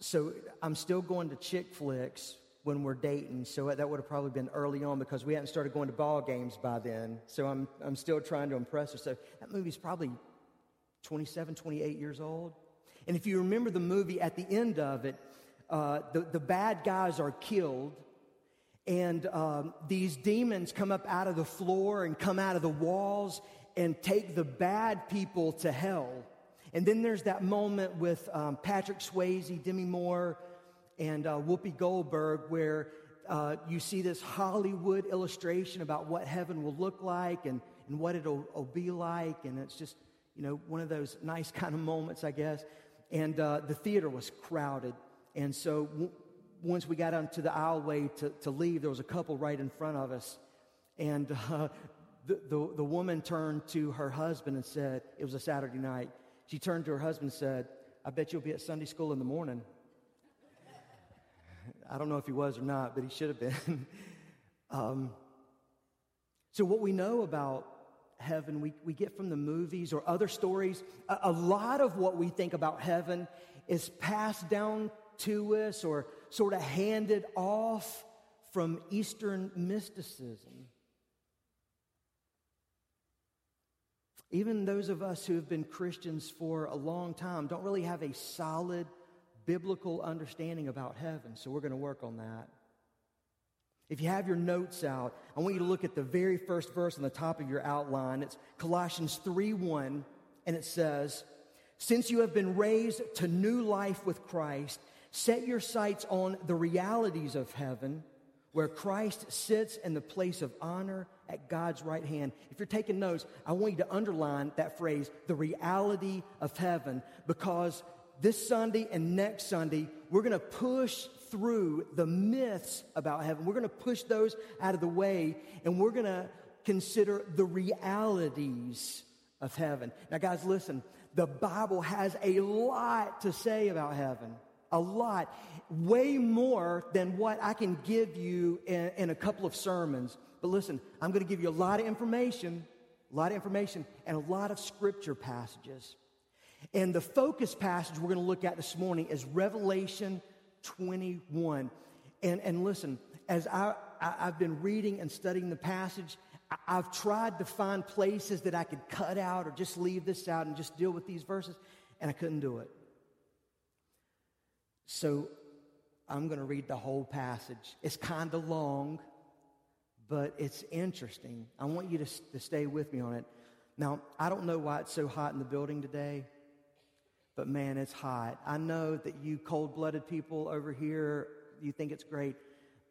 [SPEAKER 1] so I'm still going to chick flicks when we're dating. So that would have probably been early on because we hadn't started going to ball games by then. So I'm, I'm still trying to impress her. So that movie's probably 27, 28 years old. And if you remember the movie at the end of it, uh, the, the bad guys are killed, and um, these demons come up out of the floor and come out of the walls and take the bad people to hell. And then there's that moment with um, Patrick Swayze, Demi Moore, and uh, Whoopi Goldberg where uh, you see this Hollywood illustration about what heaven will look like and, and what it'll, it'll be like. And it's just, you know, one of those nice kind of moments, I guess. And uh, the theater was crowded. And so w- once we got onto the aisleway to, to leave, there was a couple right in front of us. And uh, the, the, the woman turned to her husband and said, it was a Saturday night. She turned to her husband and said, I bet you'll be at Sunday school in the morning. I don't know if he was or not, but he should have been. um, so, what we know about heaven, we, we get from the movies or other stories. A, a lot of what we think about heaven is passed down to us or sort of handed off from Eastern mysticism. Even those of us who have been Christians for a long time don't really have a solid biblical understanding about heaven, so we're going to work on that. If you have your notes out, I want you to look at the very first verse on the top of your outline. It's Colossians 3 1, and it says, Since you have been raised to new life with Christ, Set your sights on the realities of heaven, where Christ sits in the place of honor at God's right hand. If you're taking notes, I want you to underline that phrase, the reality of heaven, because this Sunday and next Sunday, we're going to push through the myths about heaven. We're going to push those out of the way, and we're going to consider the realities of heaven. Now, guys, listen, the Bible has a lot to say about heaven. A lot. Way more than what I can give you in, in a couple of sermons. But listen, I'm going to give you a lot of information, a lot of information, and a lot of scripture passages. And the focus passage we're going to look at this morning is Revelation 21. And, and listen, as I, I, have been reading and studying the passage, I, I've tried to find places that I could cut out or just leave this out and just deal with these verses, and I couldn't do it. So I'm going to read the whole passage. It's kind of long, but it's interesting. I want you to, to stay with me on it. Now, I don't know why it's so hot in the building today, but man, it's hot. I know that you cold blooded people over here, you think it's great,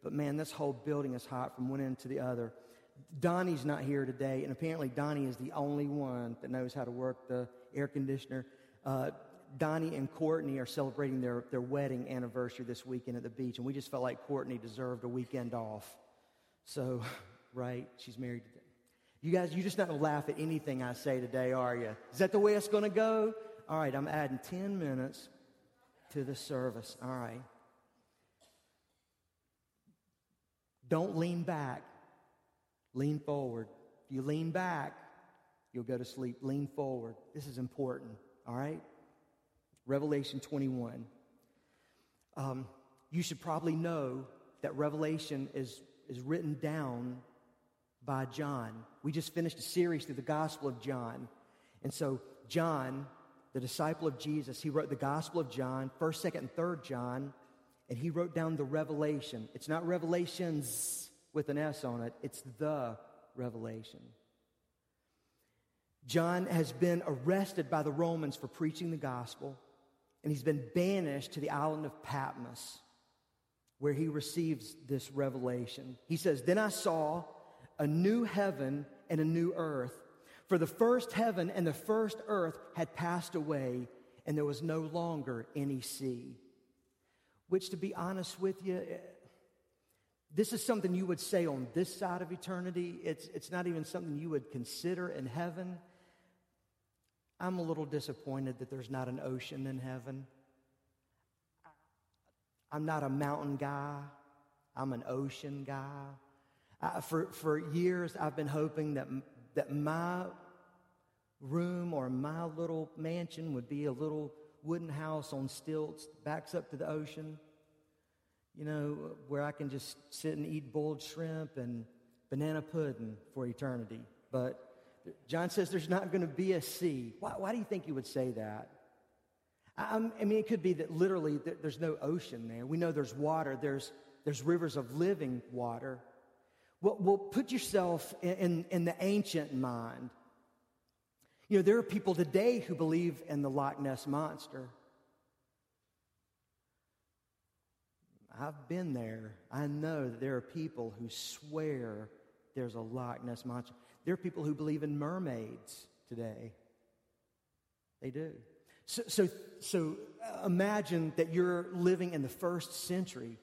[SPEAKER 1] but man, this whole building is hot from one end to the other. Donnie's not here today, and apparently Donnie is the only one that knows how to work the air conditioner. Uh, Donnie and Courtney are celebrating their, their wedding anniversary this weekend at the beach, and we just felt like Courtney deserved a weekend off. So, right, she's married today. You guys, you're just not going to laugh at anything I say today, are you? Is that the way it's going to go? All right, I'm adding 10 minutes to the service. All right. Don't lean back, lean forward. If you lean back, you'll go to sleep. Lean forward. This is important, all right? Revelation 21. Um, you should probably know that Revelation is, is written down by John. We just finished a series through the Gospel of John. And so, John, the disciple of Jesus, he wrote the Gospel of John, 1st, 2nd, and 3rd John, and he wrote down the revelation. It's not revelations with an S on it, it's the revelation. John has been arrested by the Romans for preaching the gospel and he's been banished to the island of Patmos, where he receives this revelation. He says, Then I saw a new heaven and a new earth. For the first heaven and the first earth had passed away, and there was no longer any sea. Which, to be honest with you, eh, this is something you would say on this side of eternity. It's, it's not even something you would consider in heaven. I'm a little disappointed that there's not an ocean in heaven. I'm not a mountain guy, I'm an ocean guy. Uh, for, for years, I've been hoping that, that my room or my little mansion would be a little wooden house on stilts, backs up to the ocean, you know, where I can just sit and eat boiled shrimp and banana pudding for eternity. But John says there's not going to be a sea. Why, why, do you think you would say that? I, I mean, it could be that literally there's no ocean there. We know there's water, there's, there's rivers of living water. Well, well put yourself in, in, in the ancient mind. You know, there are people today who believe in the Loch Ness monster. I've been there. I know that there are people who swear there's a Loch Ness monster. There are people who believe in mermaids today. They do. So, so, so imagine that you're living in the first century.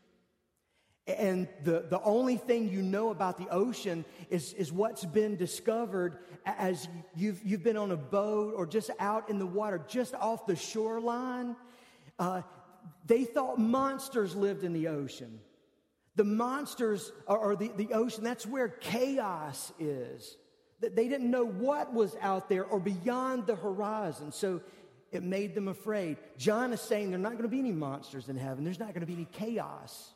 [SPEAKER 1] And the, the only thing you know about the ocean is, is what's been discovered as you've, you've been on a boat or just out in the water, just off the shoreline. Uh, they thought monsters lived in the ocean. The monsters are, the, the ocean, that's where chaos is. They didn't know what was out there or beyond the horizon. So it made them afraid. John is saying there's not going to be any monsters in heaven, there's not going to be any chaos.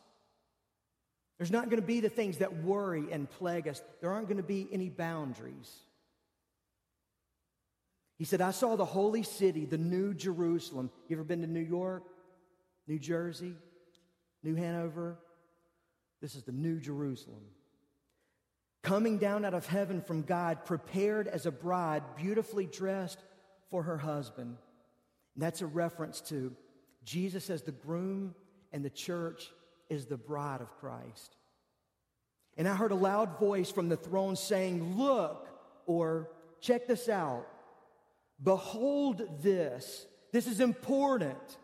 [SPEAKER 1] There's not going to be the things that worry and plague us. There aren't going to be any boundaries. He said, I saw the holy city, the new Jerusalem. You ever been to New York, New Jersey, New Hanover? This is the new Jerusalem coming down out of heaven from God, prepared as a bride, beautifully dressed for her husband. And that's a reference to Jesus as the groom and the church is the bride of Christ. And I heard a loud voice from the throne saying, Look, or check this out. Behold this. This is important.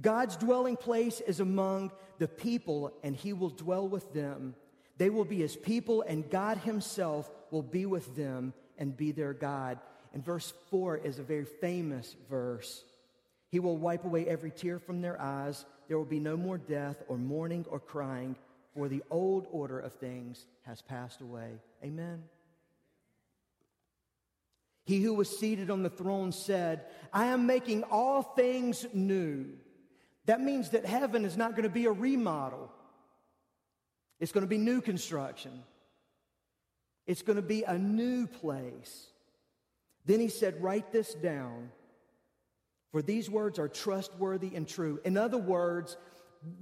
[SPEAKER 1] God's dwelling place is among the people, and he will dwell with them. They will be his people, and God himself will be with them and be their God. And verse 4 is a very famous verse. He will wipe away every tear from their eyes. There will be no more death or mourning or crying, for the old order of things has passed away. Amen. He who was seated on the throne said, I am making all things new. That means that heaven is not going to be a remodel, it's going to be new construction. It's going to be a new place. Then he said, Write this down, for these words are trustworthy and true. In other words,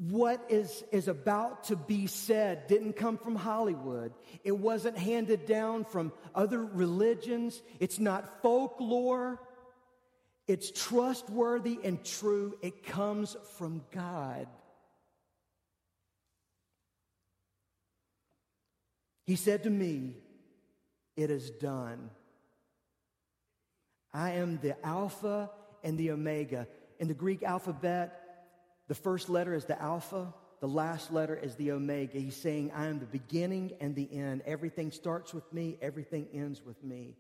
[SPEAKER 1] what is, is about to be said didn't come from Hollywood. It wasn't handed down from other religions. It's not folklore. It's trustworthy and true. It comes from God. He said to me, It is done. I am the Alpha and the Omega. In the Greek alphabet, the first letter is the Alpha, the last letter is the Omega. He's saying, I am the beginning and the end. Everything starts with me, everything ends with me.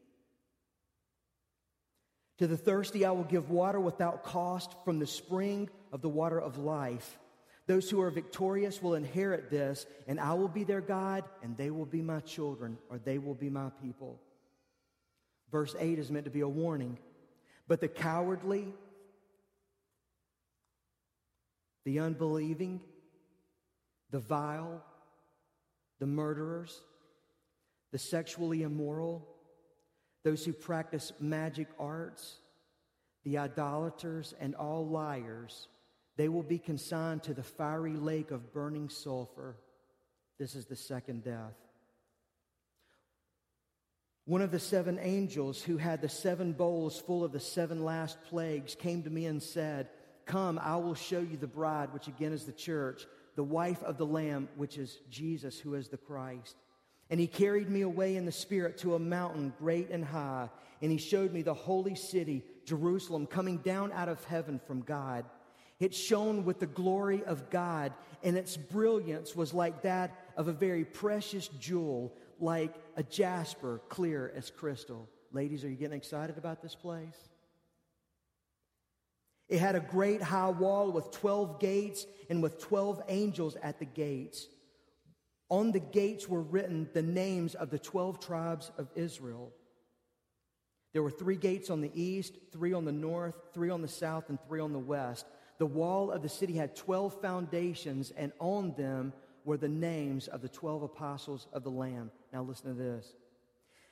[SPEAKER 1] To the thirsty, I will give water without cost from the spring of the water of life. Those who are victorious will inherit this, and I will be their God, and they will be my children, or they will be my people. Verse 8 is meant to be a warning. But the cowardly, the unbelieving, the vile, the murderers, the sexually immoral, those who practice magic arts, the idolaters, and all liars, they will be consigned to the fiery lake of burning sulfur. This is the second death. One of the seven angels who had the seven bowls full of the seven last plagues came to me and said, Come, I will show you the bride, which again is the church, the wife of the Lamb, which is Jesus, who is the Christ. And he carried me away in the Spirit to a mountain great and high, and he showed me the holy city, Jerusalem, coming down out of heaven from God. It shone with the glory of God, and its brilliance was like that of a very precious jewel, like a jasper, clear as crystal. Ladies, are you getting excited about this place? It had a great high wall with 12 gates and with 12 angels at the gates. On the gates were written the names of the 12 tribes of Israel. There were three gates on the east, three on the north, three on the south, and three on the west. The wall of the city had 12 foundations, and on them were the names of the 12 apostles of the Lamb. Now, listen to this.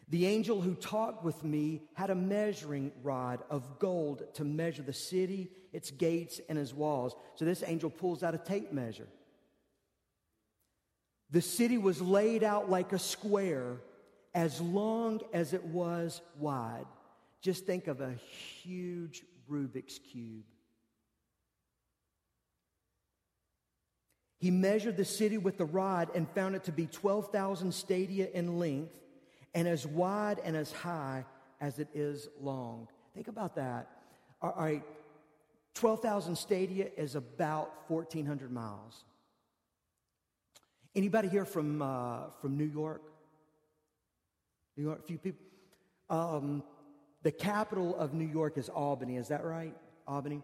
[SPEAKER 1] The angel who talked with me had a measuring rod of gold to measure the city, its gates, and its walls. So this angel pulls out a tape measure. The city was laid out like a square as long as it was wide. Just think of a huge Rubik's Cube. He measured the city with the rod and found it to be 12,000 stadia in length and as wide and as high as it is long. Think about that. All right, 12,000 stadia is about 1,400 miles. Anybody here from, uh, from New York? New York, a few people. Um, the capital of New York is Albany, is that right? Albany.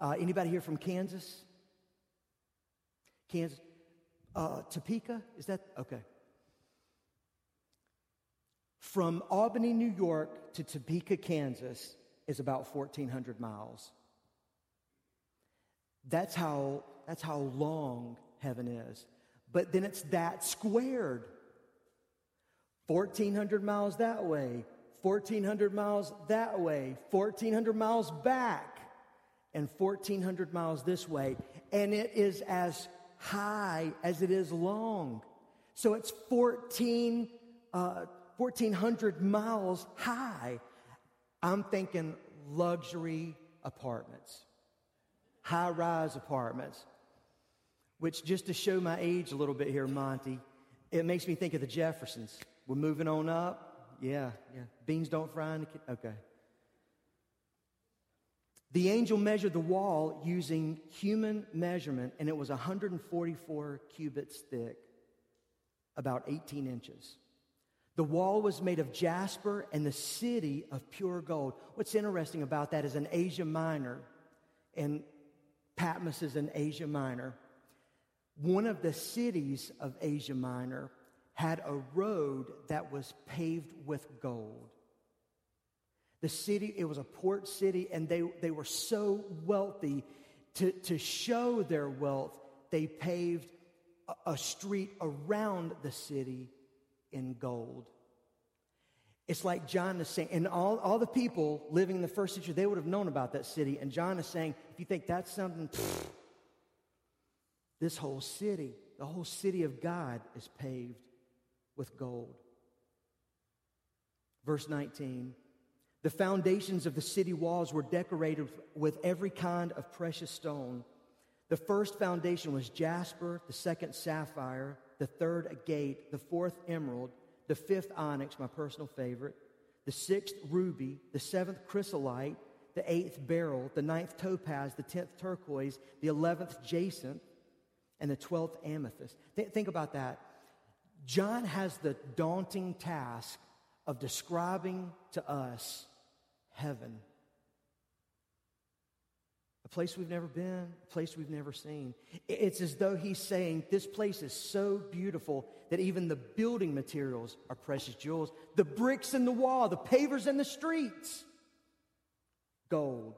[SPEAKER 1] Uh, anybody here from Kansas? Kansas? Uh, Topeka? Is that? Okay. From Albany, New York to Topeka, Kansas is about 1,400 miles. That's how, that's how long heaven is. But then it's that squared 1,400 miles that way, 1,400 miles that way, 1,400 miles back, and 1,400 miles this way. And it is as high as it is long. So it's 14, uh, 1,400 miles high. I'm thinking luxury apartments, high rise apartments, which just to show my age a little bit here, Monty, it makes me think of the Jeffersons. We're moving on up. Yeah, yeah. Beans don't fry in the kitchen. Okay. The angel measured the wall using human measurement, and it was 144 cubits thick, about 18 inches. The wall was made of jasper and the city of pure gold. What's interesting about that is in Asia Minor, and Patmos is in Asia Minor. One of the cities of Asia Minor had a road that was paved with gold. The city, it was a port city, and they, they were so wealthy. To, to show their wealth, they paved a, a street around the city in gold. It's like John is saying, and all, all the people living in the first century, they would have known about that city. And John is saying, if you think that's something, pfft, this whole city, the whole city of God is paved with gold. Verse 19 The foundations of the city walls were decorated with every kind of precious stone. The first foundation was jasper, the second sapphire, the third agate, the fourth emerald, the fifth onyx, my personal favorite, the sixth ruby, the seventh chrysolite, the eighth beryl, the ninth topaz, the tenth turquoise, the eleventh jacinth, and the twelfth amethyst. Th- think about that. John has the daunting task of describing to us heaven. A place we've never been, a place we've never seen. It's as though he's saying, This place is so beautiful that even the building materials are precious jewels. The bricks in the wall, the pavers in the streets, gold,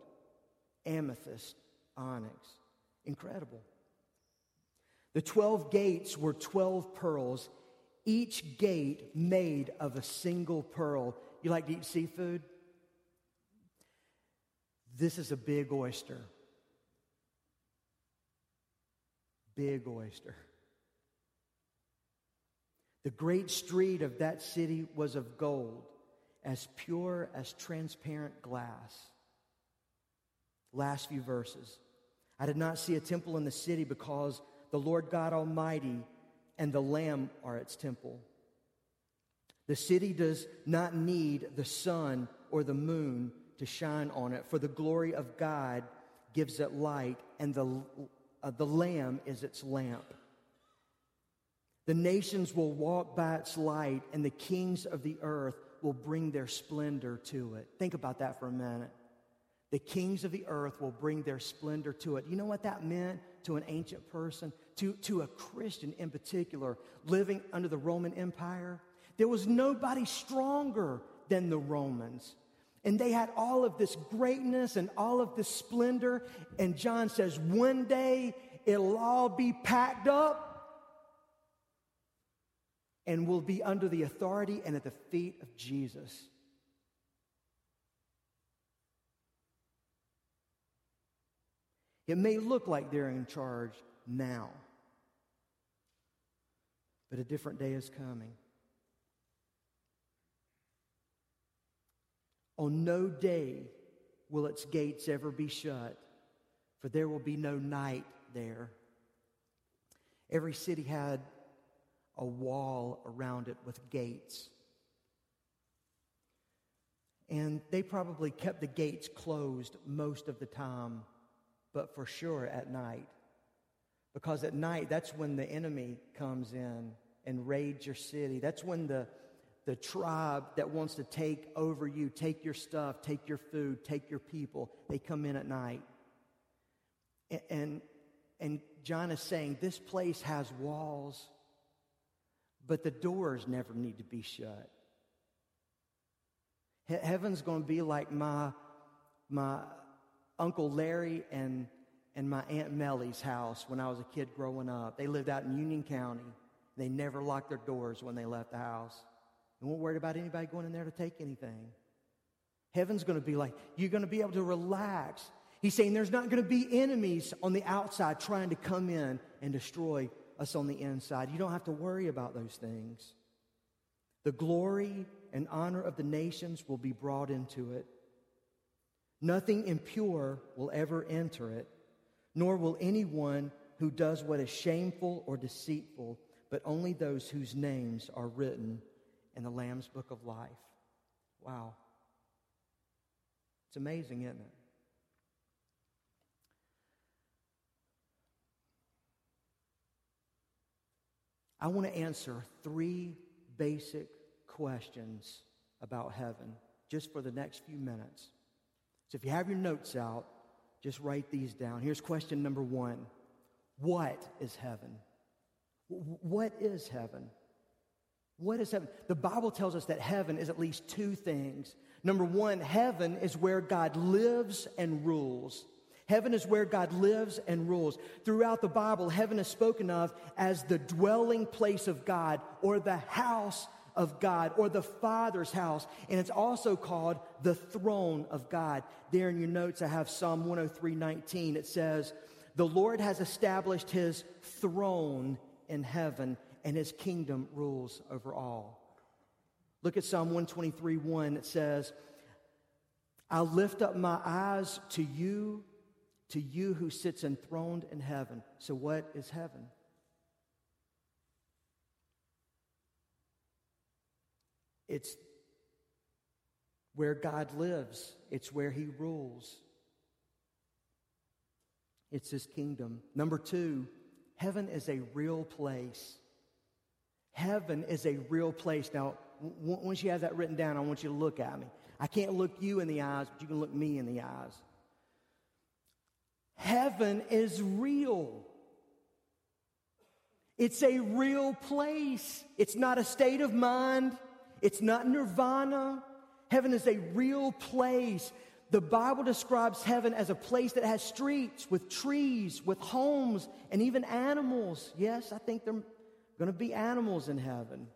[SPEAKER 1] amethyst, onyx. Incredible. The 12 gates were 12 pearls each gate made of a single pearl. You like to eat seafood? This is a big oyster. Big oyster. The great street of that city was of gold, as pure as transparent glass. Last few verses. I did not see a temple in the city because the Lord God Almighty and the Lamb are its temple. The city does not need the sun or the moon to shine on it, for the glory of God gives it light, and the, uh, the Lamb is its lamp. The nations will walk by its light, and the kings of the earth will bring their splendor to it. Think about that for a minute. The kings of the earth will bring their splendor to it. You know what that meant to an ancient person? to, to a Christian in particular living under the Roman Empire, there was nobody stronger than the Romans. And they had all of this greatness and all of this splendor. And John says, one day it'll all be packed up and we'll be under the authority and at the feet of Jesus. It may look like they're in charge now. But a different day is coming. On no day will its gates ever be shut, for there will be no night there. Every city had a wall around it with gates. And they probably kept the gates closed most of the time, but for sure at night. Because at night, that's when the enemy comes in and raids your city. That's when the, the tribe that wants to take over you, take your stuff, take your food, take your people, they come in at night. And, and, and John is saying this place has walls, but the doors never need to be shut. He- heaven's going to be like my, my Uncle Larry and and my Aunt Mellie's house when I was a kid growing up. They lived out in Union County. They never locked their doors when they left the house. They weren't worried about anybody going in there to take anything. Heaven's going to be like, you're going to be able to relax. He's saying there's not going to be enemies on the outside trying to come in and destroy us on the inside. You don't have to worry about those things. The glory and honor of the nations will be brought into it. Nothing impure will ever enter it nor will anyone who does what is shameful or deceitful, but only those whose names are written in the Lamb's book of life. Wow. It's amazing, isn't it? I want to answer three basic questions about heaven just for the next few minutes. So if you have your notes out, Just write these down. Here's question number one What is heaven? What is heaven? What is heaven? The Bible tells us that heaven is at least two things. Number one, heaven is where God lives and rules. Heaven is where God lives and rules. Throughout the Bible, heaven is spoken of as the dwelling place of God or the house of God or the Father's house. And it's also called the throne of God. There in your notes, I have Psalm 103 19. It says, The Lord has established his throne in heaven, and his kingdom rules over all. Look at Psalm 123 1. It says, I lift up my eyes to you, to you who sits enthroned in heaven. So, what is heaven? It's where God lives, it's where He rules, it's His kingdom. Number two, heaven is a real place. Heaven is a real place. Now, w- once you have that written down, I want you to look at me. I can't look you in the eyes, but you can look me in the eyes. Heaven is real. It's a real place. It's not a state of mind. It's not nirvana. Heaven is a real place. The Bible describes heaven as a place that has streets with trees, with homes, and even animals. Yes, I think there going to be animals in heaven.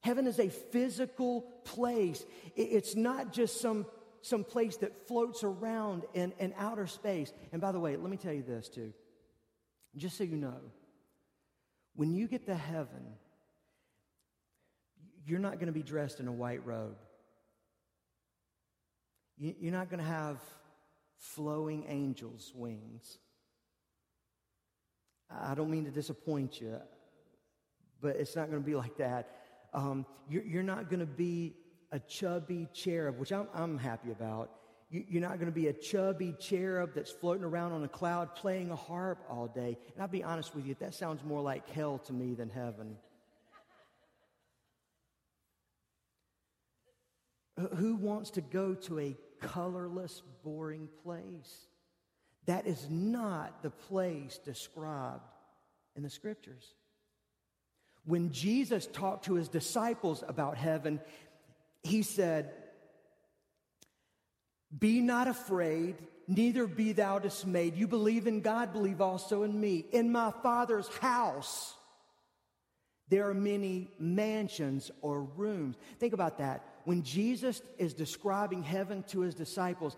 [SPEAKER 1] Heaven is a physical place. It's not just some, some place that floats around in, in outer space. And by the way, let me tell you this too, just so you know. When you get to heaven, you're not going to be dressed in a white robe. You're not going to have flowing angels' wings. I don't mean to disappoint you, but it's not going to be like that. Um, you're, you're, not going to be a chubby cherub, which I'm, I'm happy about. You, you're not going to be a chubby cherub that's floating around on a cloud playing a harp all day. And I'll be honest with you, that sounds more like hell to me than heaven. Who wants to go to a colorless, boring place? That is not the place described in the scriptures. When Jesus talked to his disciples about heaven, he said, Be not afraid, neither be thou dismayed. You believe in God, believe also in me. In my Father's house, there are many mansions or rooms. Think about that when Jesus is describing heaven to his disciples,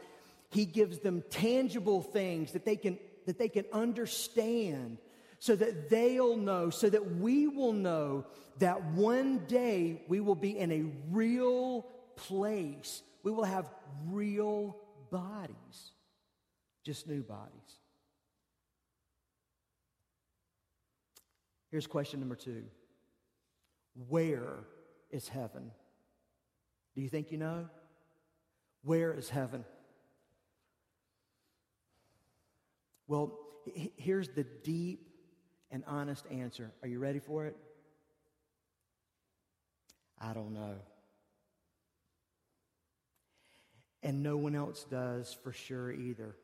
[SPEAKER 1] he gives them tangible things that they can, that they can understand so that they'll know, so that we will know that one day we will be in a real place. We will have real bodies, just new bodies. Here's question number two Where is heaven? Do you think you know? Where is heaven? Well, here's the deep and honest answer. Are you ready for it? I don't know. And no one else does for sure either.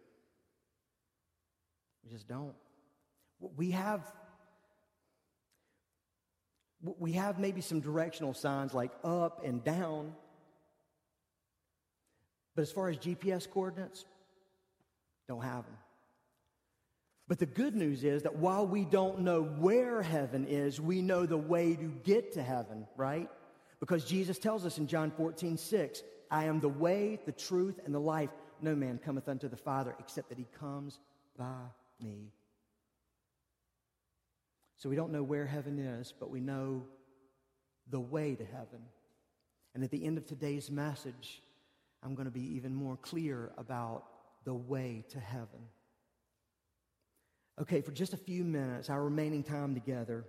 [SPEAKER 1] We just don't. We have we have maybe some directional signs like up and down but as far as GPS coordinates, don't have them. But the good news is that while we don't know where heaven is, we know the way to get to heaven, right? Because Jesus tells us in John 14, 6, I am the way, the truth, and the life. No man cometh unto the Father except that he comes by me. So we don't know where heaven is, but we know the way to heaven. And at the end of today's message, I'm going to be even more clear about the way to heaven. Okay, for just a few minutes, our remaining time together,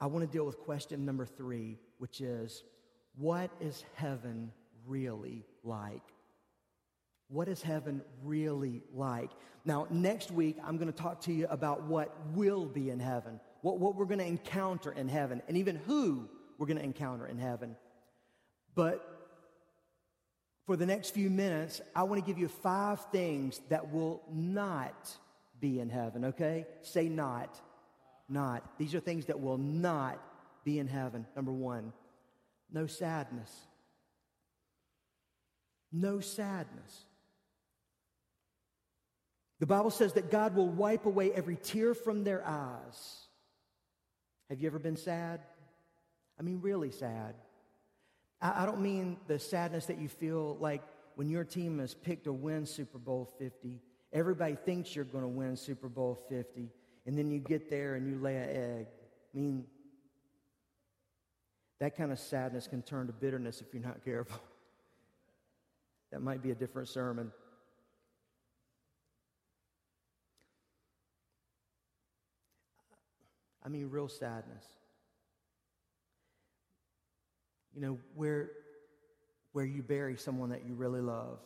[SPEAKER 1] I want to deal with question number three, which is what is heaven really like? What is heaven really like? Now, next week, I'm going to talk to you about what will be in heaven, what, what we're going to encounter in heaven, and even who we're going to encounter in heaven. But For the next few minutes, I want to give you five things that will not be in heaven, okay? Say not. Not. These are things that will not be in heaven. Number one, no sadness. No sadness. The Bible says that God will wipe away every tear from their eyes. Have you ever been sad? I mean, really sad. I, I don't mean the sadness that you feel like when your team has picked to win Super Bowl 50. Everybody thinks you're going to win Super Bowl 50, and then you get there and you lay an egg. I mean, that kind of sadness can turn to bitterness if you're not careful. That might be a different sermon. I mean, real sadness. You know, where, where you bury someone that you really love.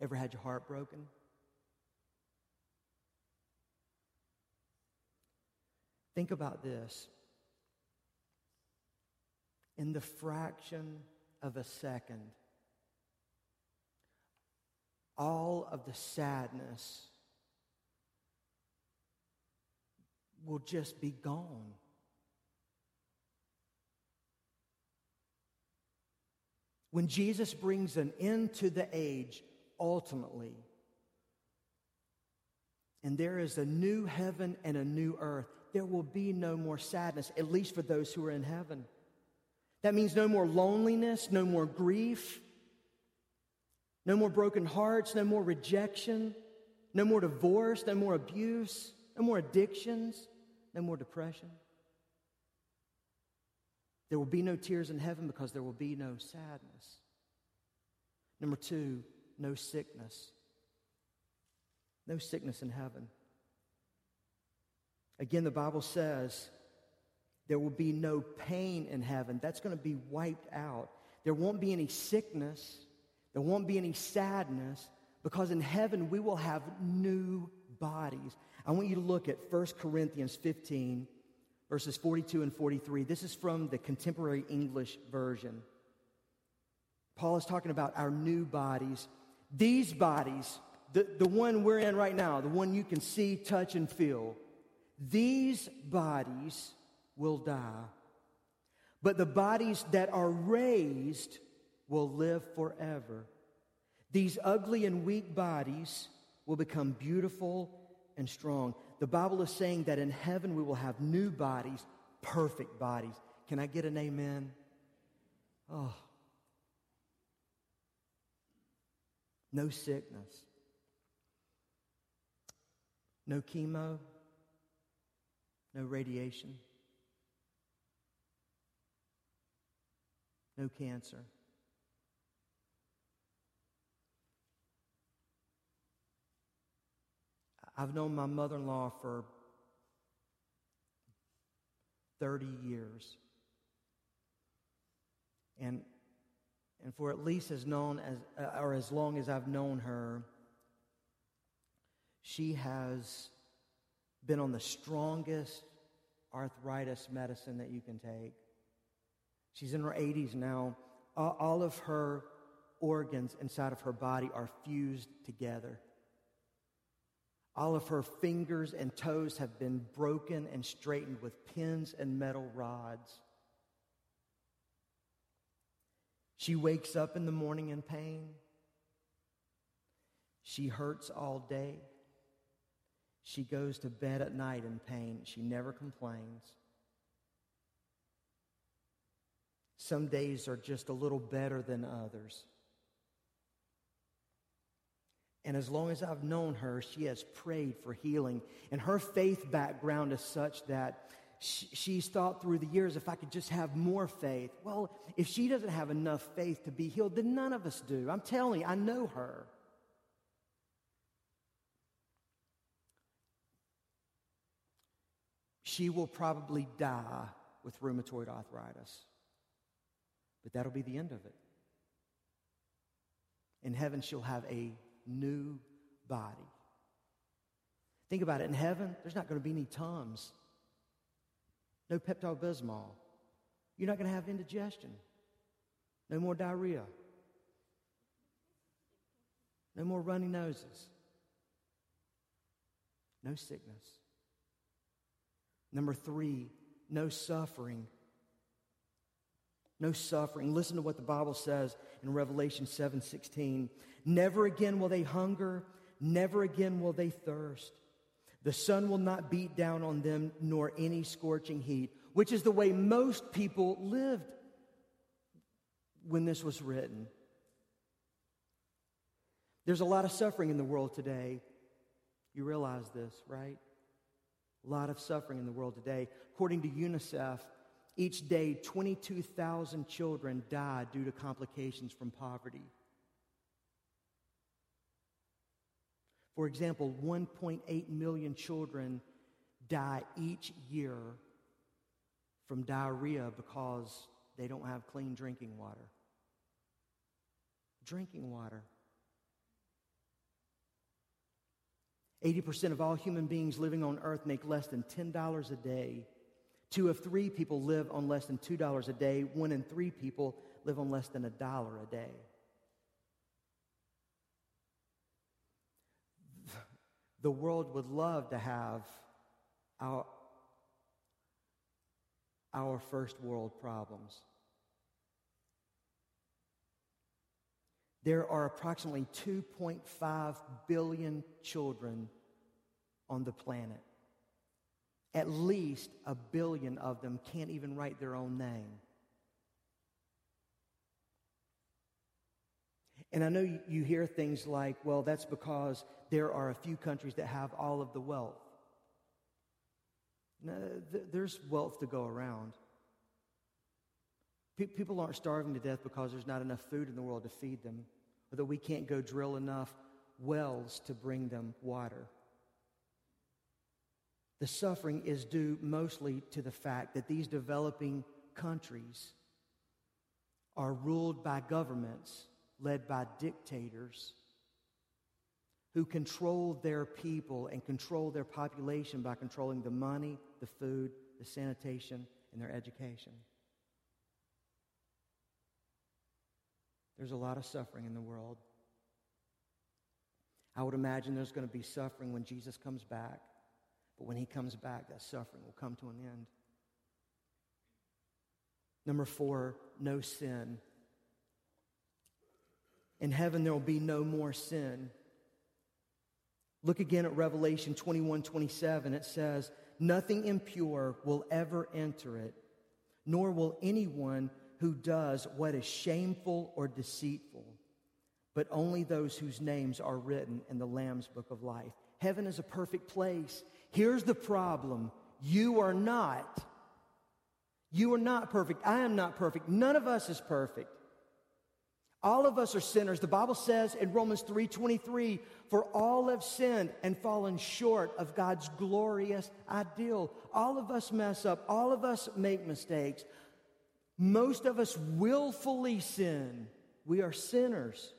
[SPEAKER 1] Ever had your heart broken? Think about this. In the fraction of a second, all of the sadness will just be gone. When Jesus brings an end to the age, ultimately, and there is a new heaven and a new earth, there will be no more sadness, at least for those who are in heaven. That means no more loneliness, no more grief, no more broken hearts, no more rejection, no more divorce, no more abuse, no more addictions, no more depression. There will be no tears in heaven because there will be no sadness. Number two, no sickness. No sickness in heaven. Again, the Bible says there will be no pain in heaven. That's going to be wiped out. There won't be any sickness. There won't be any sadness because in heaven we will have new bodies. I want you to look at 1 Corinthians 15, verses 42 and 43. This is from the contemporary English version. Paul is talking about our new bodies. These bodies, the, the one we're in right now, the one you can see, touch, and feel, these bodies will die. But the bodies that are raised will live forever. These ugly and weak bodies will become beautiful and strong. The Bible is saying that in heaven we will have new bodies, perfect bodies. Can I get an amen? Oh. No sickness. No chemo. No radiation. No cancer. I've known my mother in law for 30 years. And, and for at least as known as, uh, or as long as I've known her, she has been on the strongest arthritis medicine that you can take. She's in her 80s now. All of her organs inside of her body are fused together. All of her fingers and toes have been broken and straightened with pins and metal rods. She wakes up in the morning in pain. She hurts all day. She goes to bed at night in pain. She never complains. Some days are just a little better than others. And as long as I've known her, she has prayed for healing. And her faith background is such that she's thought through the years if I could just have more faith. Well, if she doesn't have enough faith to be healed, then none of us do. I'm telling you, I know her. She will probably die with rheumatoid arthritis. But that'll be the end of it. In heaven, she'll have a new body. Think about it. In heaven, there's not going to be any Tums, no Pepto Bismol. You're not going to have indigestion. No more diarrhea. No more runny noses. No sickness. Number three, no suffering. No suffering. Listen to what the Bible says in Revelation 7 16. Never again will they hunger, never again will they thirst. The sun will not beat down on them, nor any scorching heat, which is the way most people lived when this was written. There's a lot of suffering in the world today. You realize this, right? A lot of suffering in the world today. According to UNICEF, each day 22,000 children die due to complications from poverty. For example, 1.8 million children die each year from diarrhea because they don't have clean drinking water. Drinking water. 80% of all human beings living on earth make less than $10 a day. Two of three people live on less than $2 a day. One in three people live on less than a dollar a day. The world would love to have our, our first world problems. There are approximately 2.5 billion children on the planet. At least a billion of them can't even write their own name. And I know you hear things like, well, that's because there are a few countries that have all of the wealth. No, there's wealth to go around. People aren't starving to death because there's not enough food in the world to feed them, or that we can't go drill enough wells to bring them water. The suffering is due mostly to the fact that these developing countries are ruled by governments led by dictators who control their people and control their population by controlling the money, the food, the sanitation, and their education. There's a lot of suffering in the world. I would imagine there's going to be suffering when Jesus comes back. But when he comes back, that suffering will come to an end. Number four, no sin. In heaven, there will be no more sin. Look again at Revelation 21 27. It says, Nothing impure will ever enter it, nor will anyone who does what is shameful or deceitful, but only those whose names are written in the Lamb's book of life. Heaven is a perfect place. Here's the problem you are not. You are not perfect. I am not perfect. None of us is perfect. All of us are sinners. The Bible says in Romans 3:23, "For all have sinned and fallen short of God's glorious ideal." All of us mess up. All of us make mistakes. Most of us willfully sin. We are sinners.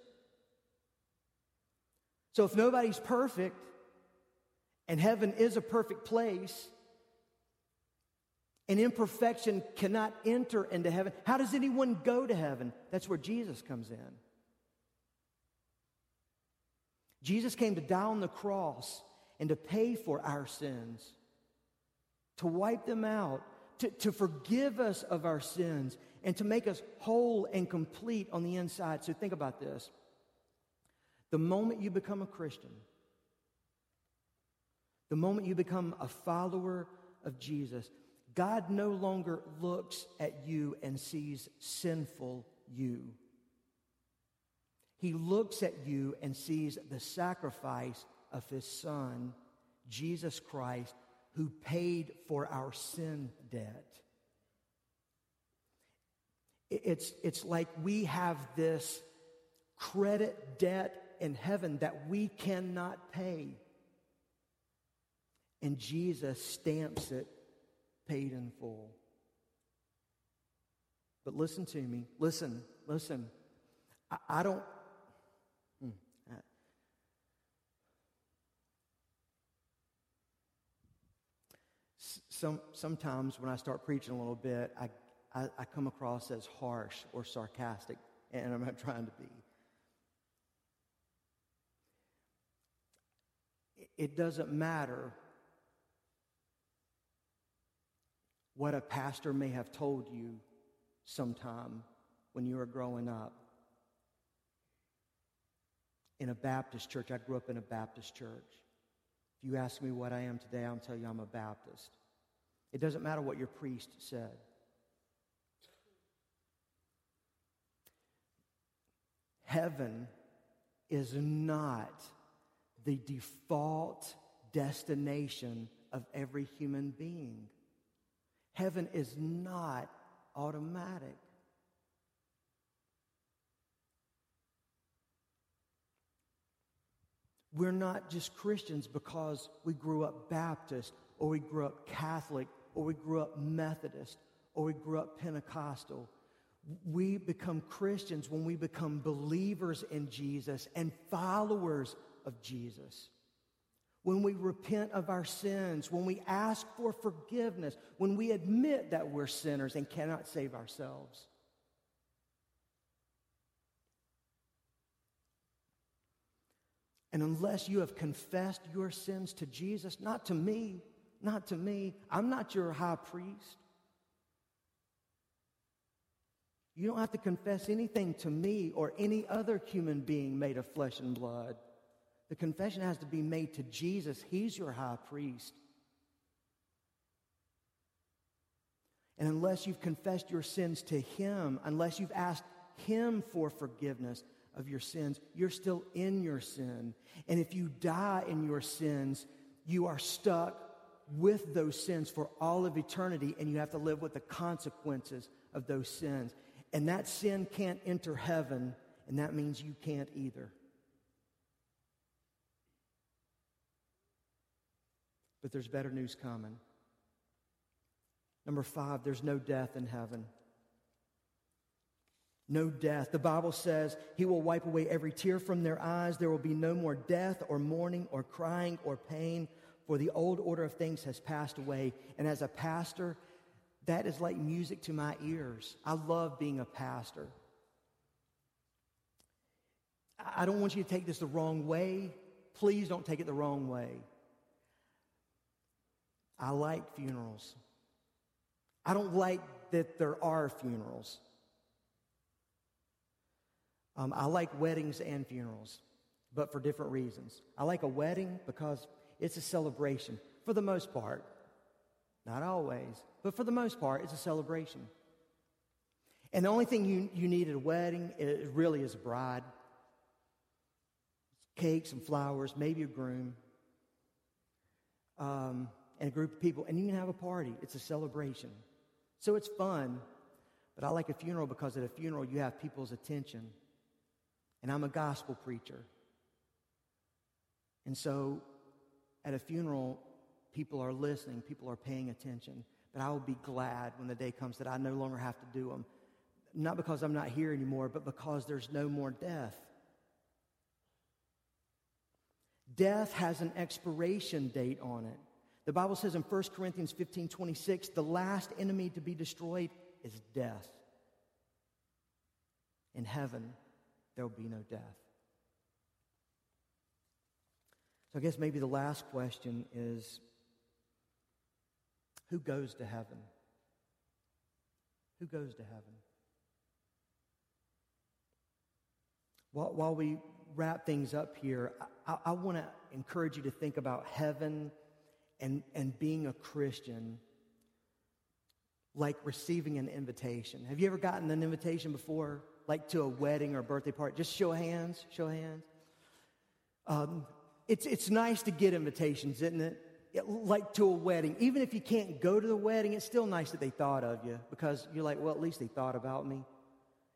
[SPEAKER 1] So if nobody's perfect, and heaven is a perfect place. And imperfection cannot enter into heaven. How does anyone go to heaven? That's where Jesus comes in. Jesus came to die on the cross and to pay for our sins, to wipe them out, to, to forgive us of our sins, and to make us whole and complete on the inside. So think about this. The moment you become a Christian, the moment you become a follower of Jesus, God no longer looks at you and sees sinful you. He looks at you and sees the sacrifice of his son, Jesus Christ, who paid for our sin debt. It's, it's like we have this credit debt in heaven that we cannot pay. And Jesus stamps it paid in full. But listen to me. Listen, listen. I, I don't. Hmm, some, sometimes when I start preaching a little bit, I, I, I come across as harsh or sarcastic, and I'm not trying to be. It doesn't matter what a pastor may have told you sometime when you were growing up. In a Baptist church, I grew up in a Baptist church. If you ask me what I am today, I'll tell you I'm a Baptist. It doesn't matter what your priest said. Heaven is not the default destination of every human being. Heaven is not automatic. We're not just Christians because we grew up Baptist or we grew up Catholic or we grew up Methodist or we grew up Pentecostal. We become Christians when we become believers in Jesus and followers of Jesus. When we repent of our sins, when we ask for forgiveness, when we admit that we're sinners and cannot save ourselves. And unless you have confessed your sins to Jesus, not to me, not to me, I'm not your high priest. You don't have to confess anything to me or any other human being made of flesh and blood. The confession has to be made to Jesus. He's your high priest. And unless you've confessed your sins to Him, unless you've asked Him for forgiveness of your sins, you're still in your sin. And if you die in your sins, you are stuck with those sins for all of eternity, and you have to live with the consequences of those sins. And that sin can't enter heaven, and that means you can't either. But there's better news coming. Number five, there's no death in heaven. No death. The Bible says he will wipe away every tear from their eyes. There will be no more death or mourning or crying or pain, for the old order of things has passed away. And as a pastor, that is like music to my ears. I love being a pastor. I don't want you to take this the wrong way. Please don't take it the wrong way. I like funerals. I don't like that there are funerals. Um, I like weddings and funerals, but for different reasons. I like a wedding because it's a celebration for the most part. Not always, but for the most part, it's a celebration. And the only thing you, you need at a wedding is, really is a bride. Cakes and flowers, maybe a groom. Um, and a group of people, and you can have a party. It's a celebration. So it's fun, but I like a funeral because at a funeral you have people's attention. And I'm a gospel preacher. And so at a funeral, people are listening, people are paying attention. But I will be glad when the day comes that I no longer have to do them. Not because I'm not here anymore, but because there's no more death. Death has an expiration date on it. The Bible says in 1 Corinthians 15 26, the last enemy to be destroyed is death. In heaven, there will be no death. So I guess maybe the last question is who goes to heaven? Who goes to heaven? While, we wrap things up here, I, I want to encourage you to think about heaven and, and being a Christian like receiving an invitation. Have you ever gotten an invitation before, like to a wedding or a birthday party? Just show hands, show hands. Um, it's, it's nice to get invitations, isn't it? it? Like to a wedding. Even if you can't go to the wedding, it's still nice that they thought of you because you're like, well, at least they thought about me.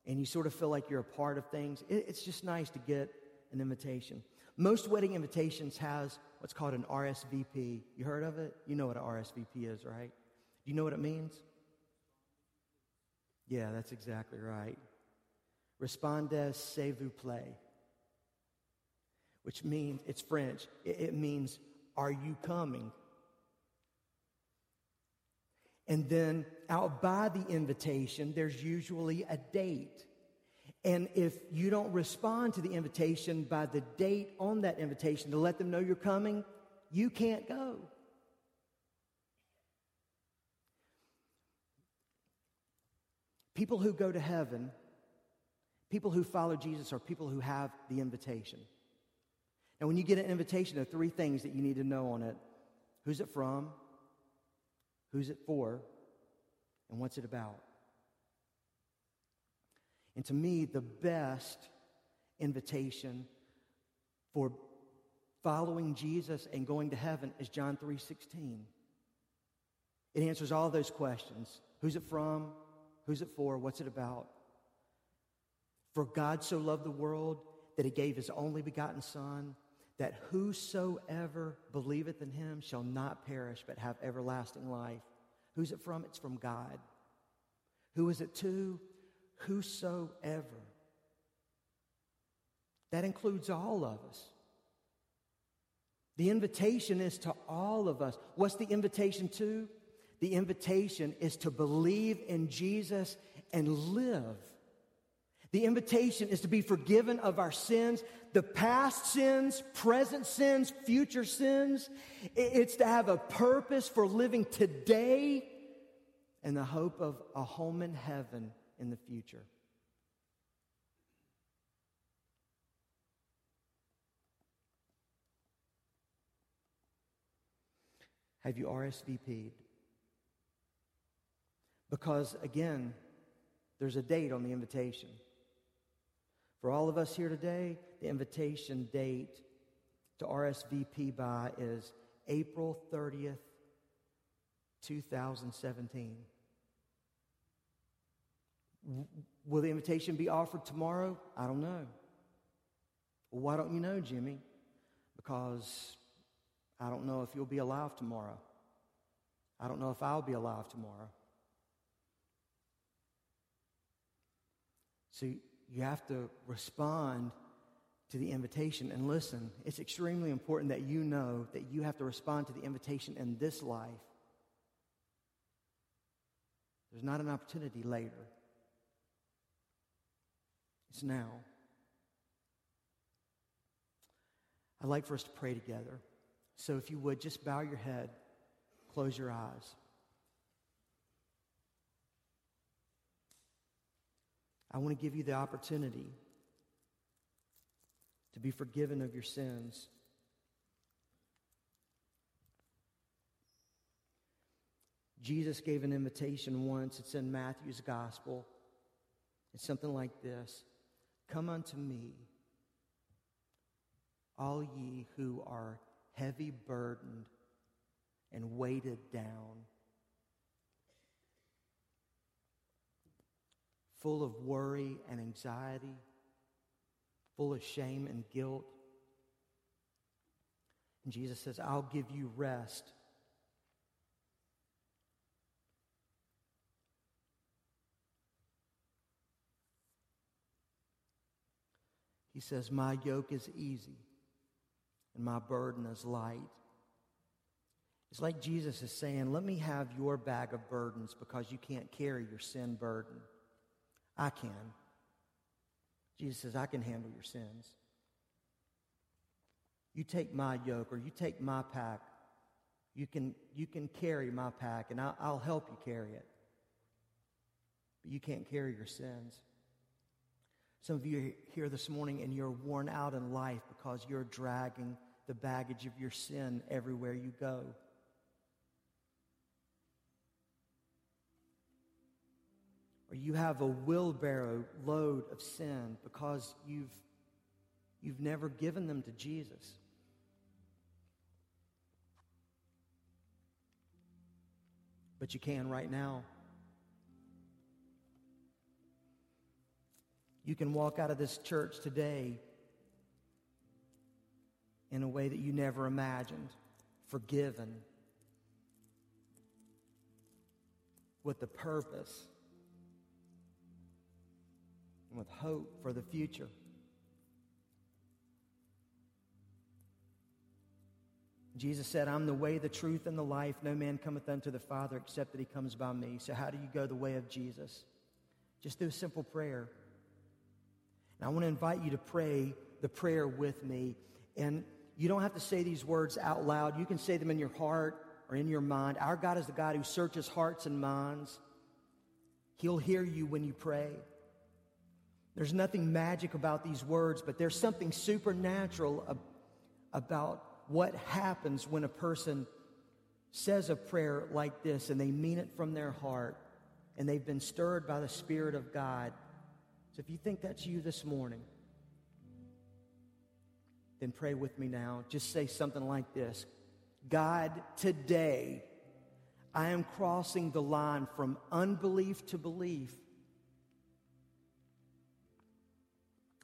[SPEAKER 1] And you sort of feel like you're a part of things. It, it's just nice to get an invitation. Most wedding invitations has what's called an RSVP. You heard of it? You know what an RSVP is, right? Do you know what it means? Yeah, that's exactly right. Respondez s'il vous plaît, which means, it's French, it, it means, are you coming? And then out by the invitation, there's usually a date. And if you don't respond to the invitation by the date on that invitation to let them know you're coming, you can't go. People who go to heaven, people who follow Jesus, are people who have the invitation. Now, when you get an invitation, there are three things that you need to know on it who's it from, who's it for, and what's it about. And to me, the best invitation for following Jesus and going to heaven is John 3:16. It answers all those questions. Who's it from? Who's it for? What's it about? For God so loved the world that he gave his only begotten son that whosoever believeth in him shall not perish but have everlasting life. Who's it from? It's from God. Who is it to? Whosoever. That includes all of us. The invitation is to all of us. What's the invitation to? The invitation is to believe in Jesus and live. The invitation is to be forgiven of our sins, the past sins, present sins, future sins. It's to have a purpose for living today and the hope of a home in heaven in the future. Have you RSVP'd? Because again, there's a date on the invitation. For all of us here today, the invitation date to RSVP by is April 30th, 2017. Will the invitation be offered tomorrow? I don't know. Well, why don't you know, Jimmy? Because I don't know if you'll be alive tomorrow. I don't know if I'll be alive tomorrow. So you have to respond to the invitation. And listen, it's extremely important that you know that you have to respond to the invitation in this life. There's not an opportunity later, it's now. I'd like for us to pray together. So if you would, just bow your head, close your eyes. I want to give you the opportunity to be forgiven of your sins. Jesus gave an invitation once. It's in Matthew's gospel. It's something like this Come unto me, all ye who are heavy burdened and weighted down full of worry and anxiety, full of shame and guilt. And Jesus says, I'll give you rest. He says, My yoke is easy and my burden is light. It's like Jesus is saying, Let me have your bag of burdens because you can't carry your sin burden. I can. Jesus says, I can handle your sins. You take my yoke or you take my pack. You can, you can carry my pack and I'll, I'll help you carry it. But you can't carry your sins. Some of you are here this morning and you're worn out in life because you're dragging the baggage of your sin everywhere you go. or you have a wheelbarrow load of sin because you've, you've never given them to Jesus. But you can right now. You can walk out of this church today in a way that you never imagined, forgiven, with the purpose and with hope for the future. Jesus said, I'm the way, the truth, and the life. No man cometh unto the Father except that he comes by me. So, how do you go the way of Jesus? Just do a simple prayer. And I want to invite you to pray the prayer with me. And you don't have to say these words out loud, you can say them in your heart or in your mind. Our God is the God who searches hearts and minds. He'll hear you when you pray. There's nothing magic about these words, but there's something supernatural ab- about what happens when a person says a prayer like this and they mean it from their heart and they've been stirred by the Spirit of God. So if you think that's you this morning, then pray with me now. Just say something like this God, today I am crossing the line from unbelief to belief.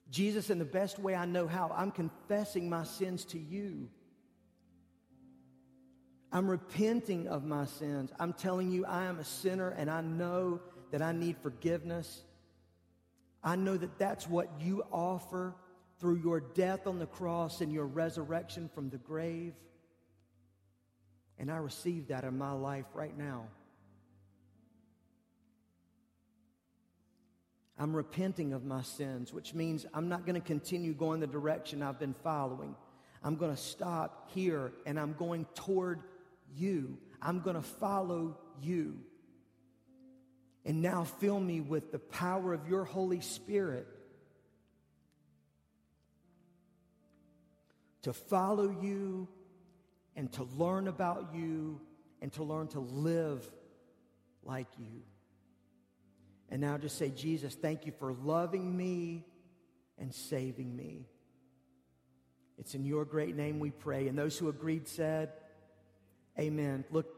[SPEAKER 1] Jesus, in the best way I know how, I'm confessing my sins to you. I'm repenting of my sins. I'm telling you, I am a sinner and I know that I need forgiveness. I know that that's what you offer through your death on the cross and your resurrection from the grave. And I receive that in my life right now. I'm repenting of my sins, which means I'm not going to continue going the direction I've been following. I'm going to stop here and I'm going toward you. I'm going to follow you. And now fill me with the power of your Holy Spirit to follow you and to learn about you and to learn to live like you. And now just say, Jesus, thank you for loving me and saving me. It's in your great name we pray. And those who agreed said, Amen. Look.